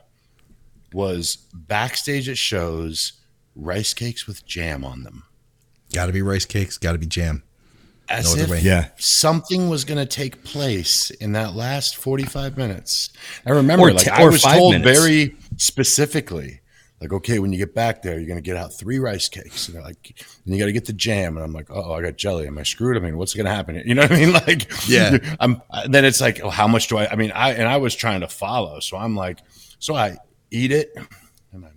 was backstage at shows, rice cakes with jam on them, Got to be rice cakes. Got to be jam. as No if way. Yeah. something was going to take place in that last forty-five minutes. I remember, Or like t- I or was told minutes. very specifically, like, okay, when you get back there, you're going to get out three rice cakes, and they're like, and you got to get the jam, and I'm like, oh, I got jelly. Am I screwed? I mean, what's going to happen? here? You know what I mean? *laughs* Like, Yeah. *laughs* I'm. Then it's like, oh, how much do I? I mean, I and I was trying to follow, so I'm like, so I eat it, and I.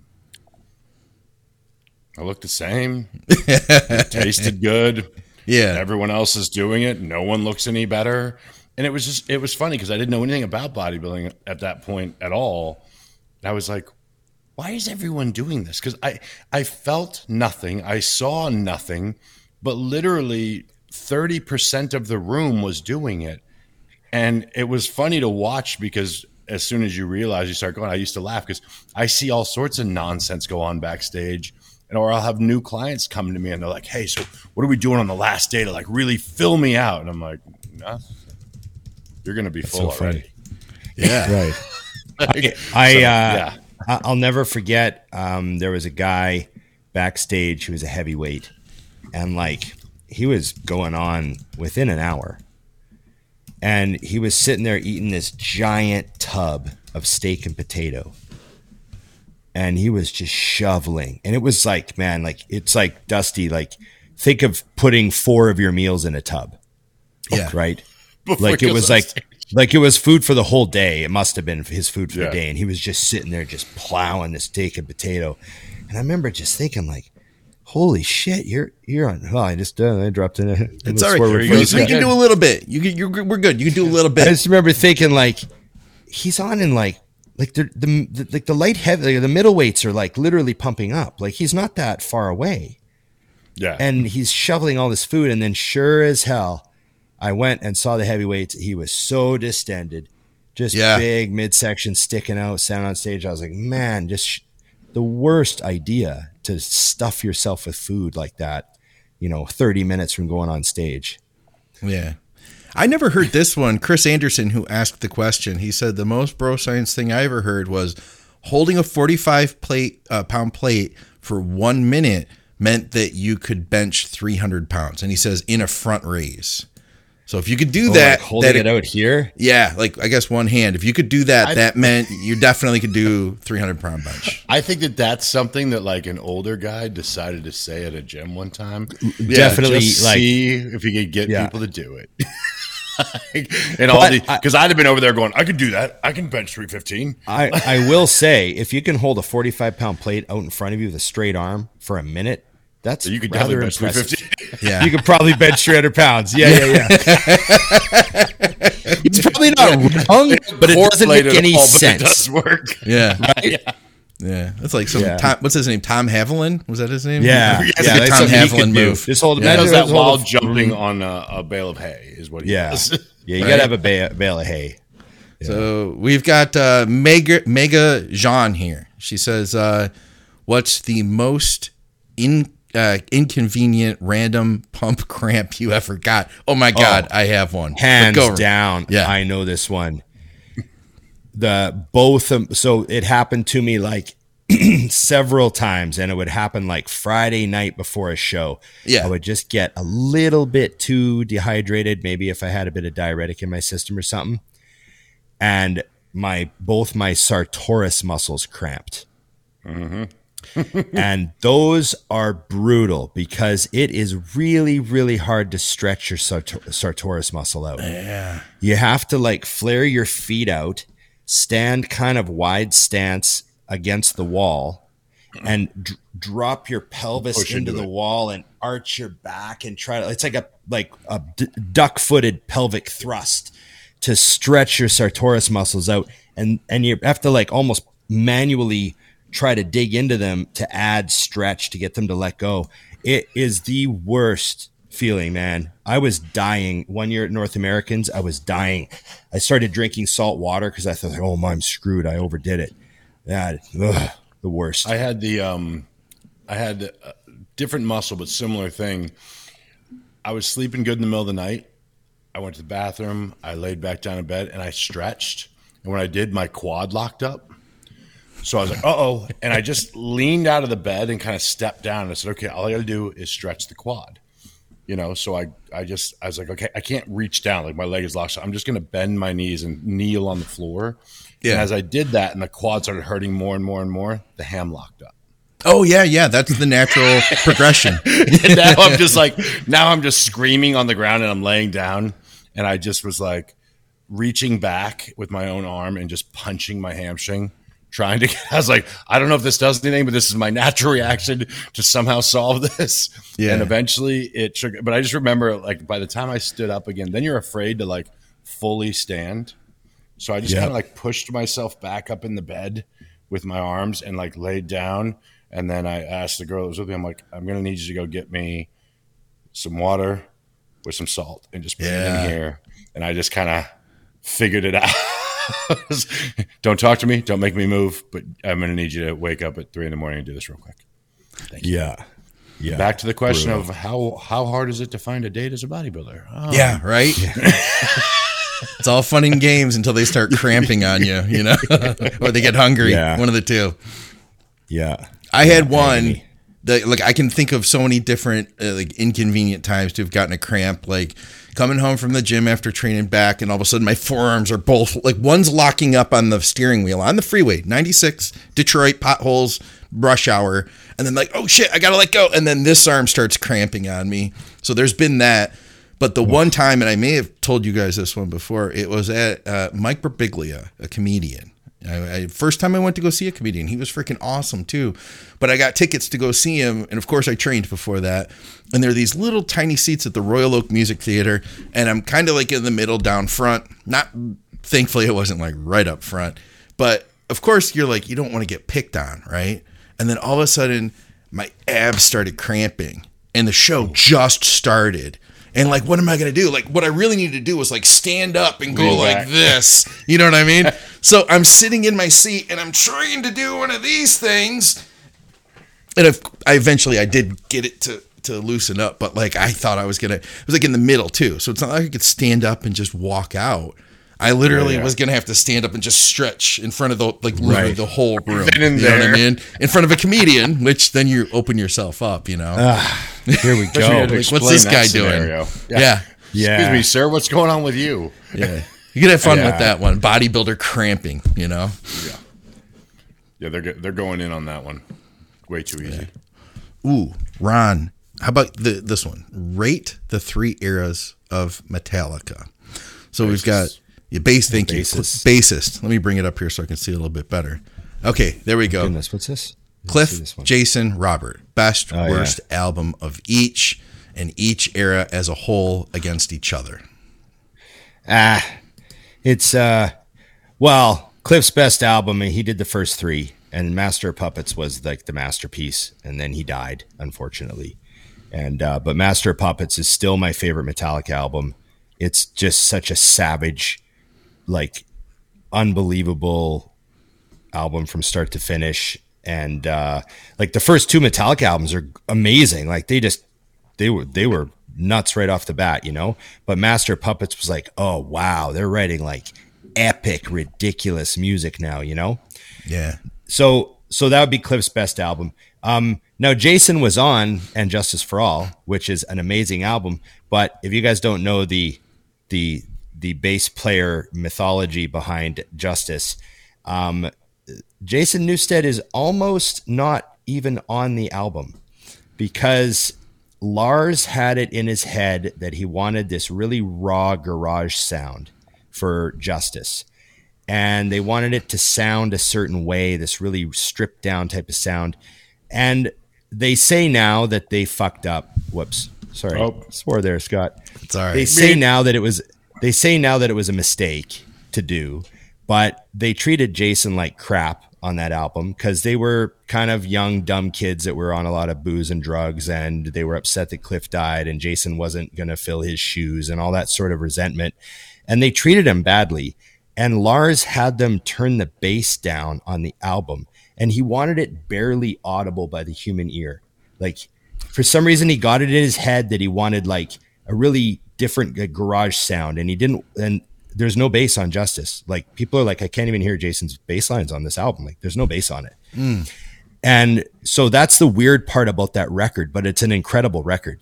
I look the same. It tasted good *laughs* Yeah. everyone else is doing it no one looks any better and it was just it was funny because i didn't know anything about bodybuilding at that point at all and i was like why is everyone doing this? Because i i felt nothing. I saw nothing but literally 30% of the room was doing it. And it was funny to watch because as soon as you realize you start going i used to laugh because i see all sorts of nonsense go on backstage and or i'll have new clients come to me and they're like hey so what are we doing on the last day to like really fill me out? And i'm like nah, you're gonna be full so already. Yeah. *laughs* Right. *laughs* I, so, uh, yeah. I- I'll never forget. Um, there was a guy backstage who was a heavyweight, and like he was going on within an hour, and he was sitting there eating this giant tub of steak and potato, and he was just shoveling, and it was like, man, like it's like Dusty, like think of putting four of your meals in a tub, Yeah. right? *laughs* Before like it was like. Like it was food for the whole day. It must have been his food for Yeah. the day, and he was just sitting there, just plowing this steak and potato. And I remember just thinking, like, "Holy shit, you're you're on." Well, I just uh, I dropped in. A, It's all right. You, you can do a little bit. You can, you're, we're good. You can do a little bit. I just remember thinking, like, he's on in like like the the, the like the light heavy, the middleweights are like literally pumping up. Like he's not that far away. yeah and he's shoveling all this food and then sure as hell i went and saw the heavyweights he was so distended just Yeah. big midsection sticking out standing on stage i was like man just sh- the worst idea to stuff yourself with food like that you know 30 minutes from going on stage Yeah. I never heard this one. Chris Anderson, who asked the question, he said the most bro science thing I ever heard was holding a 45 plate uh, pound plate for one minute meant that you could bench 300 pounds. And he says in a front raise. So if you could do oh, that, Oh, like holding that it out here yeah, like I guess one hand. If you could do that, that meant you definitely could do 300 pound bench. *laughs* I think that that's something that like an older guy decided to say at a gym one time. definitely just like see if he could get Yeah. people to do it. *laughs* and all the because I'd have been over there going, I could do that. I can bench three fifteen. I, I will *laughs* say if you can hold a 45 pound plate out in front of you with a straight arm for a minute that's You could rather definitely bench three impressive. Fifteen. Yeah. You could probably bench 300 pounds. Yeah, yeah, yeah. *laughs* it's probably not wrong, but it doesn't make any sense. It does work. *laughs* Yeah. Yeah, that's like some Yeah. Tom, what's his name? Tom Haviland was that his name? Yeah, That's yeah, a good that's Tom Haviland move. Just hold- He imagine does that just hold while a- jumping on a, a bale of hay, is what he Yeah, does. *laughs* yeah. You Right. gotta have a ba- bale of hay. So we've got uh, Mega Mega Jean here. She says, uh, "What's the most in uh, inconvenient random pump *laughs* cramp you ever got?" Oh my god, I have one. Hands down. Yeah. I know this one. The both of so it happened to me like *clears throat* several times, and it would happen like Friday night before a show. Yeah. I would just get a little bit too dehydrated, maybe if I had a bit of diuretic in my system or something, and my both my sartorius muscles cramped. *laughs* and those are brutal because it is really, really hard to stretch your sartor- sartorius muscle out. Yeah. You have to like flare your feet out, stand kind of wide stance against the wall, and d- drop your pelvis Push into into the wall and arch your back and try to. It's like a like a d- duck-footed pelvic thrust to stretch your sartorius muscles out, and and you have to like almost manually try to dig into them to add stretch to get them to let go. It is the worst feeling, man. I was dying one year at North Americans. I was dying. I started drinking salt water because I thought, oh, I'm screwed. I overdid it. That ugh, the worst. I had the um, I had a different muscle, but similar thing. I was sleeping good in the middle of the night. I went to the bathroom. I laid back down in bed and I stretched. And when I did, my quad locked up. So I was like, "Uh oh!" And I just leaned out of the bed and kind of stepped down. And I said, "Okay, all I got to do is stretch the quad." You know, so I, I just, I was like, okay, I can't reach down. Like my leg is locked. So I'm just going to bend my knees and kneel on the floor. Yeah. And as I did that and the quad started hurting more and more and more, the ham locked up. Oh yeah, yeah. That's the natural *laughs* progression. And now I'm just like, now I'm just screaming on the ground and I'm laying down. And I just was like reaching back with my own arm and just punching my hamstring, trying to, *laughs* I was like, I don't know if this does anything, but this is my natural reaction to somehow solve *laughs* this. Yeah. And eventually it shook. But I just remember like by the time I stood up again, then you're afraid to like fully stand. So I just Yeah. kind of like pushed myself back up in the bed with my arms and like laid down. And then I asked the girl that was with me, I'm like, I'm going to need you to go get me some water with some salt and just put Yeah. it in here. And I just kind of figured it *laughs* out. *laughs* don't talk to me. Don't make me move. But I'm going to need you to wake up at three in the morning and do this real quick. yeah, yeah. Back to the question of how, how hard is it to find a date as a bodybuilder? Oh, Yeah, right. *laughs* it's all fun and games until they start cramping on you, you know, *laughs* or they get hungry. Yeah. One of the two. yeah. I had one that like I can think of so many different uh, like inconvenient times to have gotten a cramp like coming home from the gym after training back and all of a sudden my forearms are both like one's locking up on the steering wheel on the freeway 96 Detroit potholes rush hour and then like oh shit I got to let go and then this arm starts cramping on me. So there's been that but the one time and I may have told you guys this one before it was at uh, Mike Birbiglia a comedian I, I, first time I went to go see a comedian, he was freaking awesome too. But I got tickets to go see him, and of course I trained before that. And there are these little tiny seats at the Royal Oak Music Theater, and I'm kind of like in the middle, down front. Not thankfully, it wasn't like right up front, but of course you're like you don't want to get picked on, right? And then all of a sudden, my abs started cramping, and the show just started. And like, what am I gonna do? Like, what I really needed to do was like stand up and go like this. You know what I mean? *laughs* so I'm sitting in my seat and I'm trying to do one of these things. And if I eventually I did get it to to loosen up, but like I thought I was gonna it was like in the middle too. So it's not like I could stand up and just walk out. I literally Yeah, yeah. was gonna have to stand up and just stretch in front of the like literally Right. the whole *laughs* room. Been in you know what I mean? In front of a comedian, which then you open yourself up, you know. Ah, here we *laughs* Especially when you had go. Like, what's this guy scenario. doing? Yeah. yeah. Yeah. Excuse me, sir. What's going on with you? Yeah. You could have fun Yeah. with that one. Bodybuilder cramping, you know? Yeah, Yeah, they're they're going in on that one. Way too easy. Ooh, Ron, how about the this one? Rate the three eras of Metallica. So we've got yeah, bass. Thank you, Bassist. bassist. Let me bring it up here so I can see a little bit better. Okay, there we go. Goodness, what's this? Let's Cliff, this. Jason, Robert. Best Oh, yeah. worst album of each, and each era as a whole against each other. Ah, it's uh, well, Cliff's best album. and He did the first three, and Master of Puppets was like the masterpiece, and then he died, unfortunately. And uh, but Master of Puppets is still my favorite Metallica album. It's just such a savage, like unbelievable album from start to finish. And uh, like the first two Metallica albums are amazing. Like they just they were they were nuts right off the bat, you know. But Master Puppets was like, oh wow, they're writing like epic, ridiculous music now, you know. Yeah. So so that would be Cliff's best album. Um, now Jason was on and Justice for All, which is an amazing album. But if you guys don't know the the the bass player mythology behind Justice, um, Jason Newsted is almost not even on the album because Lars had it in his head that he wanted this really raw garage sound for Justice. And they wanted it to sound a certain way, this really stripped down type of sound. And they say now that they fucked up. Whoops. Sorry. Oh. Swore there, Scott. It's all right. They say now that it was they say now that it was a mistake to do, but they treated Jason like crap on that album because they were kind of young, dumb kids that were on a lot of booze and drugs, and they were upset that Cliff died and Jason wasn't going to fill his shoes and all that sort of resentment. And they treated him badly. And Lars had them turn the bass down on the album, and he wanted it barely audible by the human ear. Like, for some reason, he got it in his head that he wanted like a really different garage sound, and he didn't. And there's no bass on Justice. Like people are like, I can't even hear Jason's bass lines on this album. Like there's no bass on it. Hmm. And so that's the weird part about that record, but it's an incredible record.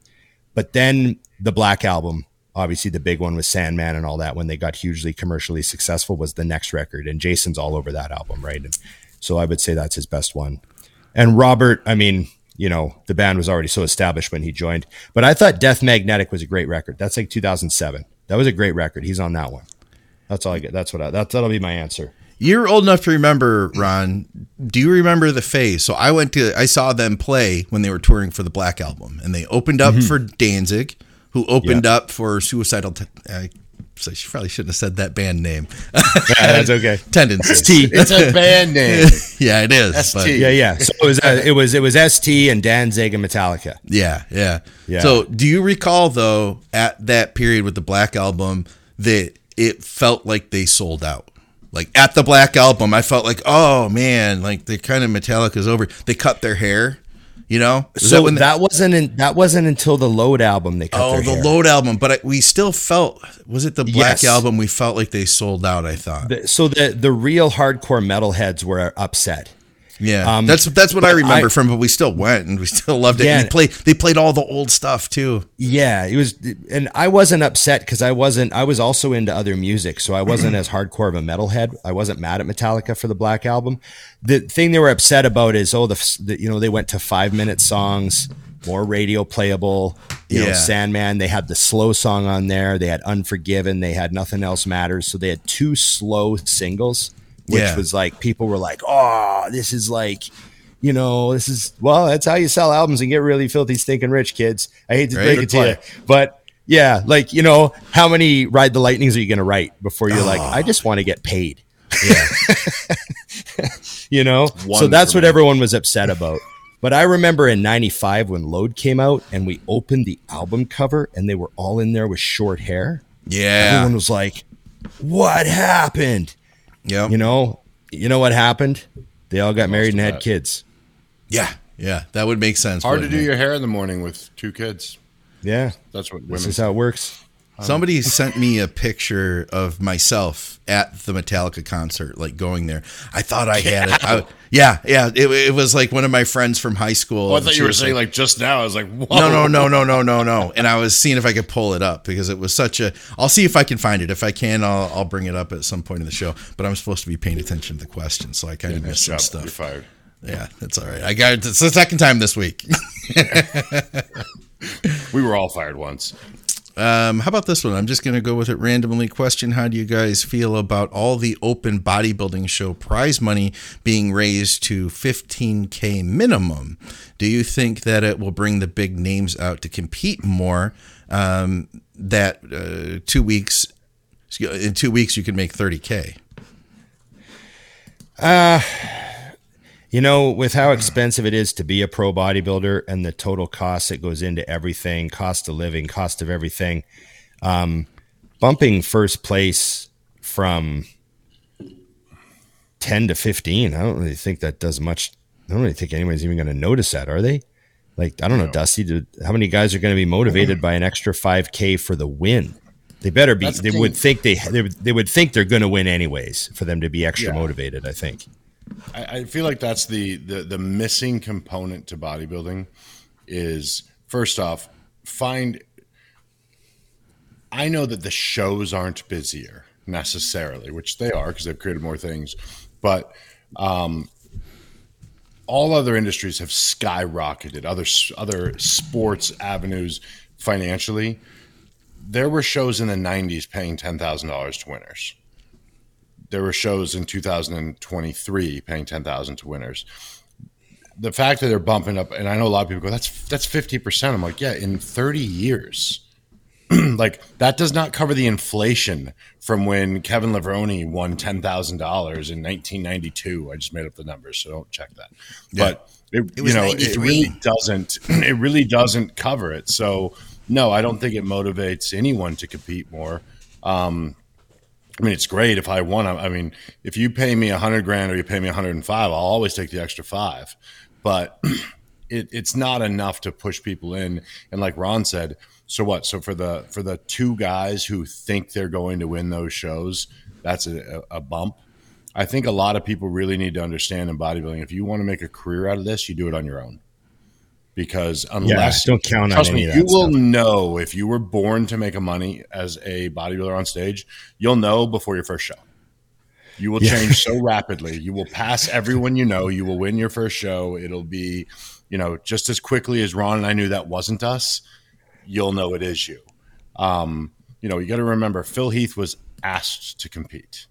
But then the Black Album, obviously the big one with Sandman and all that, when they got hugely commercially successful, was the next record. And Jason's all over that album, right? And so I would say that's his best one. And Robert, I mean, you know, the band was already so established when he joined. But I thought Death Magnetic was a great record. That's like 2007. That was a great record. He's on that one. That's all I get. That's what I, that, that'll be my answer. You're old enough to remember, Ron. Do you remember the phase? So I went to, I saw them play when they were touring for the Black Album, and they opened up mm-hmm. for Danzig, who opened up for Suicidal. I, so she probably shouldn't have said that band name. Yeah, that's *laughs* okay. Tendencies. T. It's a band *laughs* name. yeah, it is. but- Yeah, yeah. So it was uh, it was it was ST and Danzig and Metallica. Yeah, yeah, Yeah. So, do you recall though at that period with the Black Album that it felt like they sold out? Like at the Black Album, I felt like, oh man, like the kind of Metallica's over. They cut their hair, you know. Was so when that, wasn't in, that wasn't until the Load album they cut oh the hair. Load album, but I, we still felt was it the Black Yes. Album? We felt like they sold out. I thought, The- so the the real hardcore metalheads were upset. Yeah, um, that's that's what I remember I- from. But we still went and we still loved it. Yeah. And they played they played all the old stuff too. Yeah, it was, and I wasn't upset because I wasn't. I was also into other music, so I wasn't *clears throat* as hardcore of a metalhead. I wasn't mad at Metallica for the Black Album. The thing they were upset about is, oh, the, the you know they went to five minute songs, more radio playable. You know, Yeah. Sandman. They had the slow song on there. They had Unforgiven. They had Nothing Else Matters. So they had two slow singles, which Yeah. was like people were like, oh, this is like you know, this is well, that's how you sell albums and get really filthy, stinking rich, kids. I hate to break it to you, but yeah, like you know, how many ride the lightnings are you going to write before you're like, I just want to get paid? Yeah, *laughs* You know, so that's what me. everyone was upset about. But I remember in '95 when Load came out and we opened the album cover and they were all in there with short hair. yeah, Everyone was like, "What happened?" Yeah, You know, you know what happened? They all got married and had that. kids. yeah, yeah. That would make sense. Hard to do it? your hair in the morning with two kids. Yeah, That's what this is how it works. Um, Somebody sent me a picture of myself at the Metallica concert, like going there. I thought I had it. I, yeah, yeah. It, it was like one of my friends from high school. Oh, I thought you were saying like, like just now. I was like, whoa. no, no, no, no, no, no, no. And I was seeing if I could pull it up because it was such a. I'll see if I can find it. If I can, I'll, I'll bring it up at some point in the show. But I'm supposed to be paying attention to the questions, so I kind of Nice missed some job. You're stuff. fired. Yeah, that's all right. I got it. It's the second time this week. *laughs* We were all fired once. Um, how about this one? I'm just going to go with it randomly. Question How do you guys feel about all the open bodybuilding show prize money being raised to 15K minimum? Do you think that it will bring the big names out to compete more? Um, that uh, two weeks, in two weeks, you can make 30K. You know, with how expensive it is to be a pro bodybuilder and the total cost that goes into everything, cost of living, cost of everything, um, bumping first place from 10 to 15, I don't really think that does much. I don't really think anyone's even going to notice that, are they? Like, I don't know, Dusty, do, how many guys are going to be motivated by an extra 5K for the win? They better be. That's They would think they they would, they would think they're going to win anyways for them to be extra Yeah. motivated. I think. I, I feel like that's the, the the missing component to bodybuilding is first off find I know that the shows aren't busier necessarily, which they are because they've created more things, but um, all other industries have skyrocketed. Other other sports avenues financially, there were shows in the '90s paying ten thousand dollars to winners there were shows in 2023 paying 10,000 to winners. The fact that they're bumping up, and I know a lot of people go, "That's that's 50 percent." I'm like, yeah, in 30 years, *clears throat* like that does not cover the inflation from when Kevin Levrone won ten thousand dollars in 1992. I just made up the numbers, so don't check that. But it, It you know, it really doesn't. *clears throat* It really doesn't cover it. So no, I don't think it motivates anyone to compete more. Um, I mean, it's great if I won. I I mean, if you pay me a hundred grand or you pay me a hundred and five, I'll always take the extra five. But *clears throat* it, it's not enough to push people in. And like Ron said, so what? So for the for the two guys who think they're going to win those shows, that's a, a bump. I think a lot of people really need to understand in bodybuilding. If you want to make a career out of this, you do it on your own. Because unless don't count on trust any me, you will stuff. know if you were born to make a money as a bodybuilder on stage, you'll know before your first show. You will Yeah. change so *laughs* rapidly. You will pass everyone you know. You will win your first show. It'll be, you know, just as quickly as Ron and I knew that wasn't us. You'll know it is you. Um, you know, you got to remember Phil Heath was asked to compete.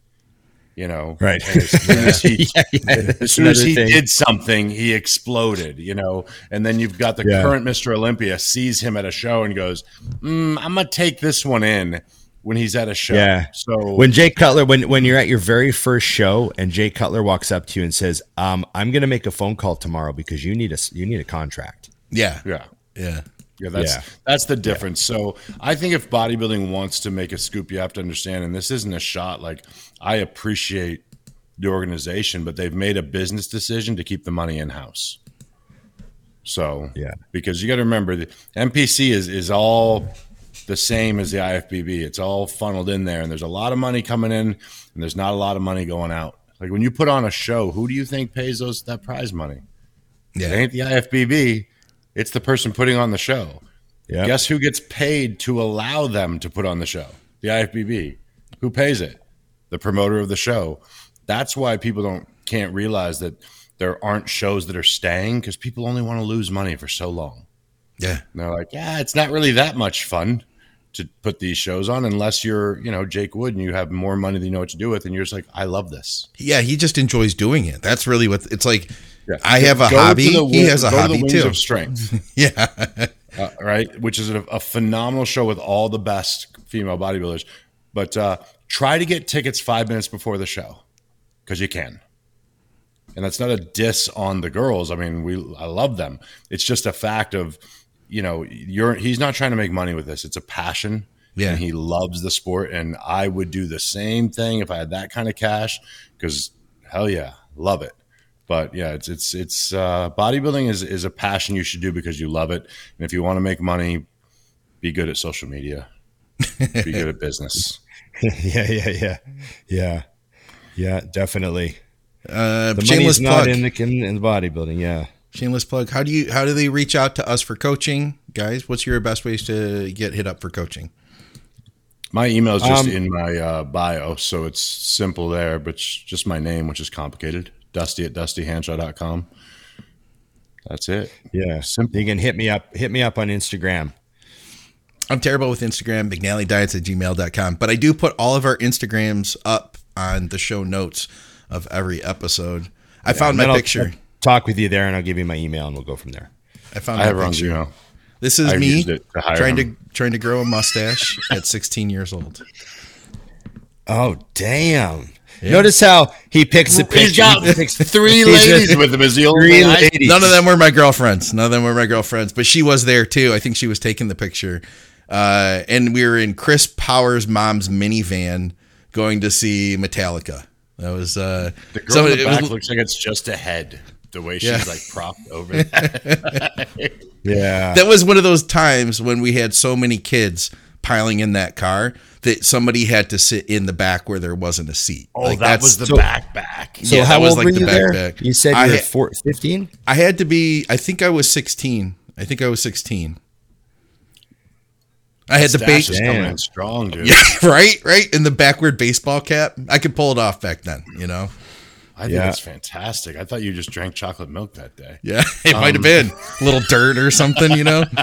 You know, Right. as soon as he, *laughs* Yeah, yeah, as soon as he did something, he exploded. You know, and then you've got the Yeah. current Mr. Olympia sees him at a show and goes, mm, "I'm gonna take this one in." When he's at a show, Yeah. So When Jay Cutler, when when you're at your very first show, and Jay Cutler walks up to you and says, um, "I'm going to make a phone call tomorrow because you need a you need a contract." Yeah. yeah, Yeah. Yeah, that's Yeah. that's the difference. So I think if bodybuilding wants to make a scoop, you have to understand, and this isn't a shot. Like I appreciate the organization, but they've made a business decision to keep the money in house. So Yeah. because you got to remember the NPC is is all the same as the IFBB. It's all funneled in there, and there's a lot of money coming in, and there's not a lot of money going out. Like when you put on a show, who do you think pays those that prize money? It Yeah. ain't the IFBB. It's the person putting on the show. Yeah. Guess who gets paid to allow them to put on the show? The IFBB. Who pays it? The promoter of the show. That's why people don't can't realize that there aren't shows that are staying because people only want to lose money for so long. Yeah. And they're like, yeah, it's not really that much fun to put these shows on unless you're, you know, Jake Wood and you have more money than you know what to do with, and you're just like, I love this. Yeah. He just enjoys doing it. That's really what it's like. Yeah. I have a Go hobby. the he has a to hobby Wings too. Of strength. *laughs* Yeah. uh, right? Which is a, a phenomenal show with all the best female bodybuilders. But uh, try to get tickets five minutes before the show because you can. And that's not a diss on the girls. I mean, we I love them. It's just a fact of, you know, you're he's not trying to make money with this. It's a passion. Yeah. And he loves the sport. And I would do the same thing if I had that kind of cash because hell yeah, love it. But yeah, it's it's it's uh, bodybuilding is is a passion you should do because you love it, and if you want to make money, be good at social media, be good at *laughs* business. *laughs* yeah, yeah, yeah, yeah, yeah. Definitely. Uh, The shameless money's not in the in, in the bodybuilding. Yeah. shameless plug. How do you how do they reach out to us for coaching, guys? What's your best ways to get hit up for coaching? My email is just Um, in my uh, bio, so it's simple there, but it's just my name, which is complicated. Dusty at dustyhanshaw.com. That's it. Yeah. Simple. You can hit me up. Hit me up on Instagram. I'm terrible with Instagram, McNallyDiets at gmail.com. But I do put all of our Instagrams up on the show notes of every episode. I found my I'll- picture. I'll talk with you there, and I'll give you my email, and we'll go from there. I found I my have Ron's picture. email. This is I've me to trying him. to trying to grow a mustache at 16 years old. Oh damn! Notice how he picks a picture. He's got He picks three *laughs* ladies with him. Is the only Three ladies. None of them were my girlfriends. None of them were my girlfriends, but she was there too. I think she was taking the picture. Uh, and we were in Chris Powers' mom's minivan going to see Metallica. That was uh, The girl some- in the it was- back looks like it's just a head. The way she's Yeah. like propped over that. *laughs* Yeah. that was one of those times when we had so many kids piling in that car that somebody had to sit in the back where there wasn't a seat. Oh, Like, that was the so- back back. so yeah, how that was old like were the you there? backpack. You said I you were 15? I had to be. I think I was sixteen. I think I was sixteen. I had the Stash base. is coming Damn. in strong, dude. Yeah, *laughs* right, right. In the backward baseball cap, I could pull it off back then. You know. I think Yeah. that's fantastic. I thought you just drank chocolate milk that day. *laughs* Yeah, it might have um, been a little dirt or something. You know. *laughs*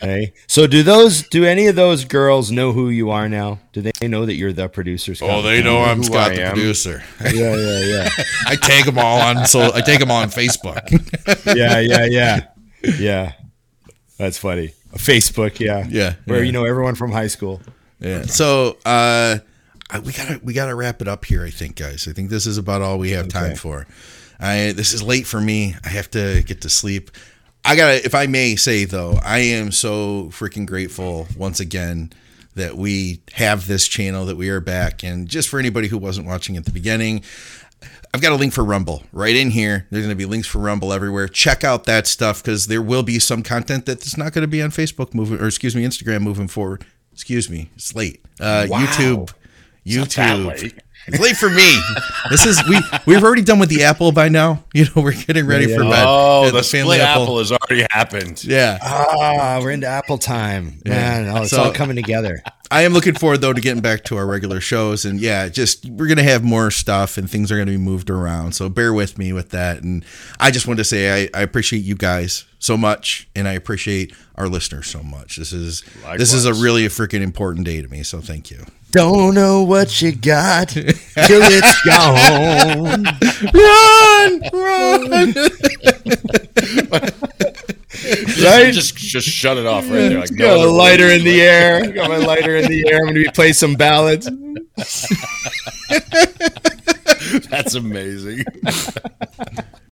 Hey. So do those do any of those girls know who you are now? Do they know that you're the producer? Scott? Oh, they know I'm Scott the producer. Yeah, yeah, yeah. I tag them all on. So I take them all on Facebook. yeah, yeah, yeah, yeah. That's funny. Facebook, yeah, Yeah, where yeah. you know everyone from high school. Yeah. So uh, I- we gotta we gotta wrap it up here. I think, guys. I think this is about all we have time for. I this is late for me. I have to get to sleep. I gotta, if I may say though, I am so freaking grateful once again that we have this channel, that we are back, and just for anybody who wasn't watching at the beginning. I've got a link for Rumble right in here. There's going to be links for Rumble everywhere. Check out that stuff because there will be some content that's not going to be on Facebook moving, or excuse me, Instagram moving forward. Excuse me, it's late. Uh, Wow. YouTube, YouTube. late. It's late for me. This is we we've already done with the Apple by now. You know we're getting ready Yeah, for yeah. bed. Oh, Yeah, the, split apple. has already happened. Yeah, Ah, we're into Apple time, man. Oh, it's So- all coming together. I am looking forward though to getting back to our regular shows, and yeah, just we're gonna have more stuff, and things are gonna be moved around. So bear with me with that. And I just wanted to say I, I appreciate you guys so much, and I appreciate our listeners so much. This is this is a really a freaking important day to me. So thank you. Don't know what you got till it's *laughs* gone. Run, run. *laughs* Right? Just just shut it off right there. Like, Got a lighter in the air. Got my lighter in the air. I'm going to be play some ballads. *laughs* That's amazing. *laughs*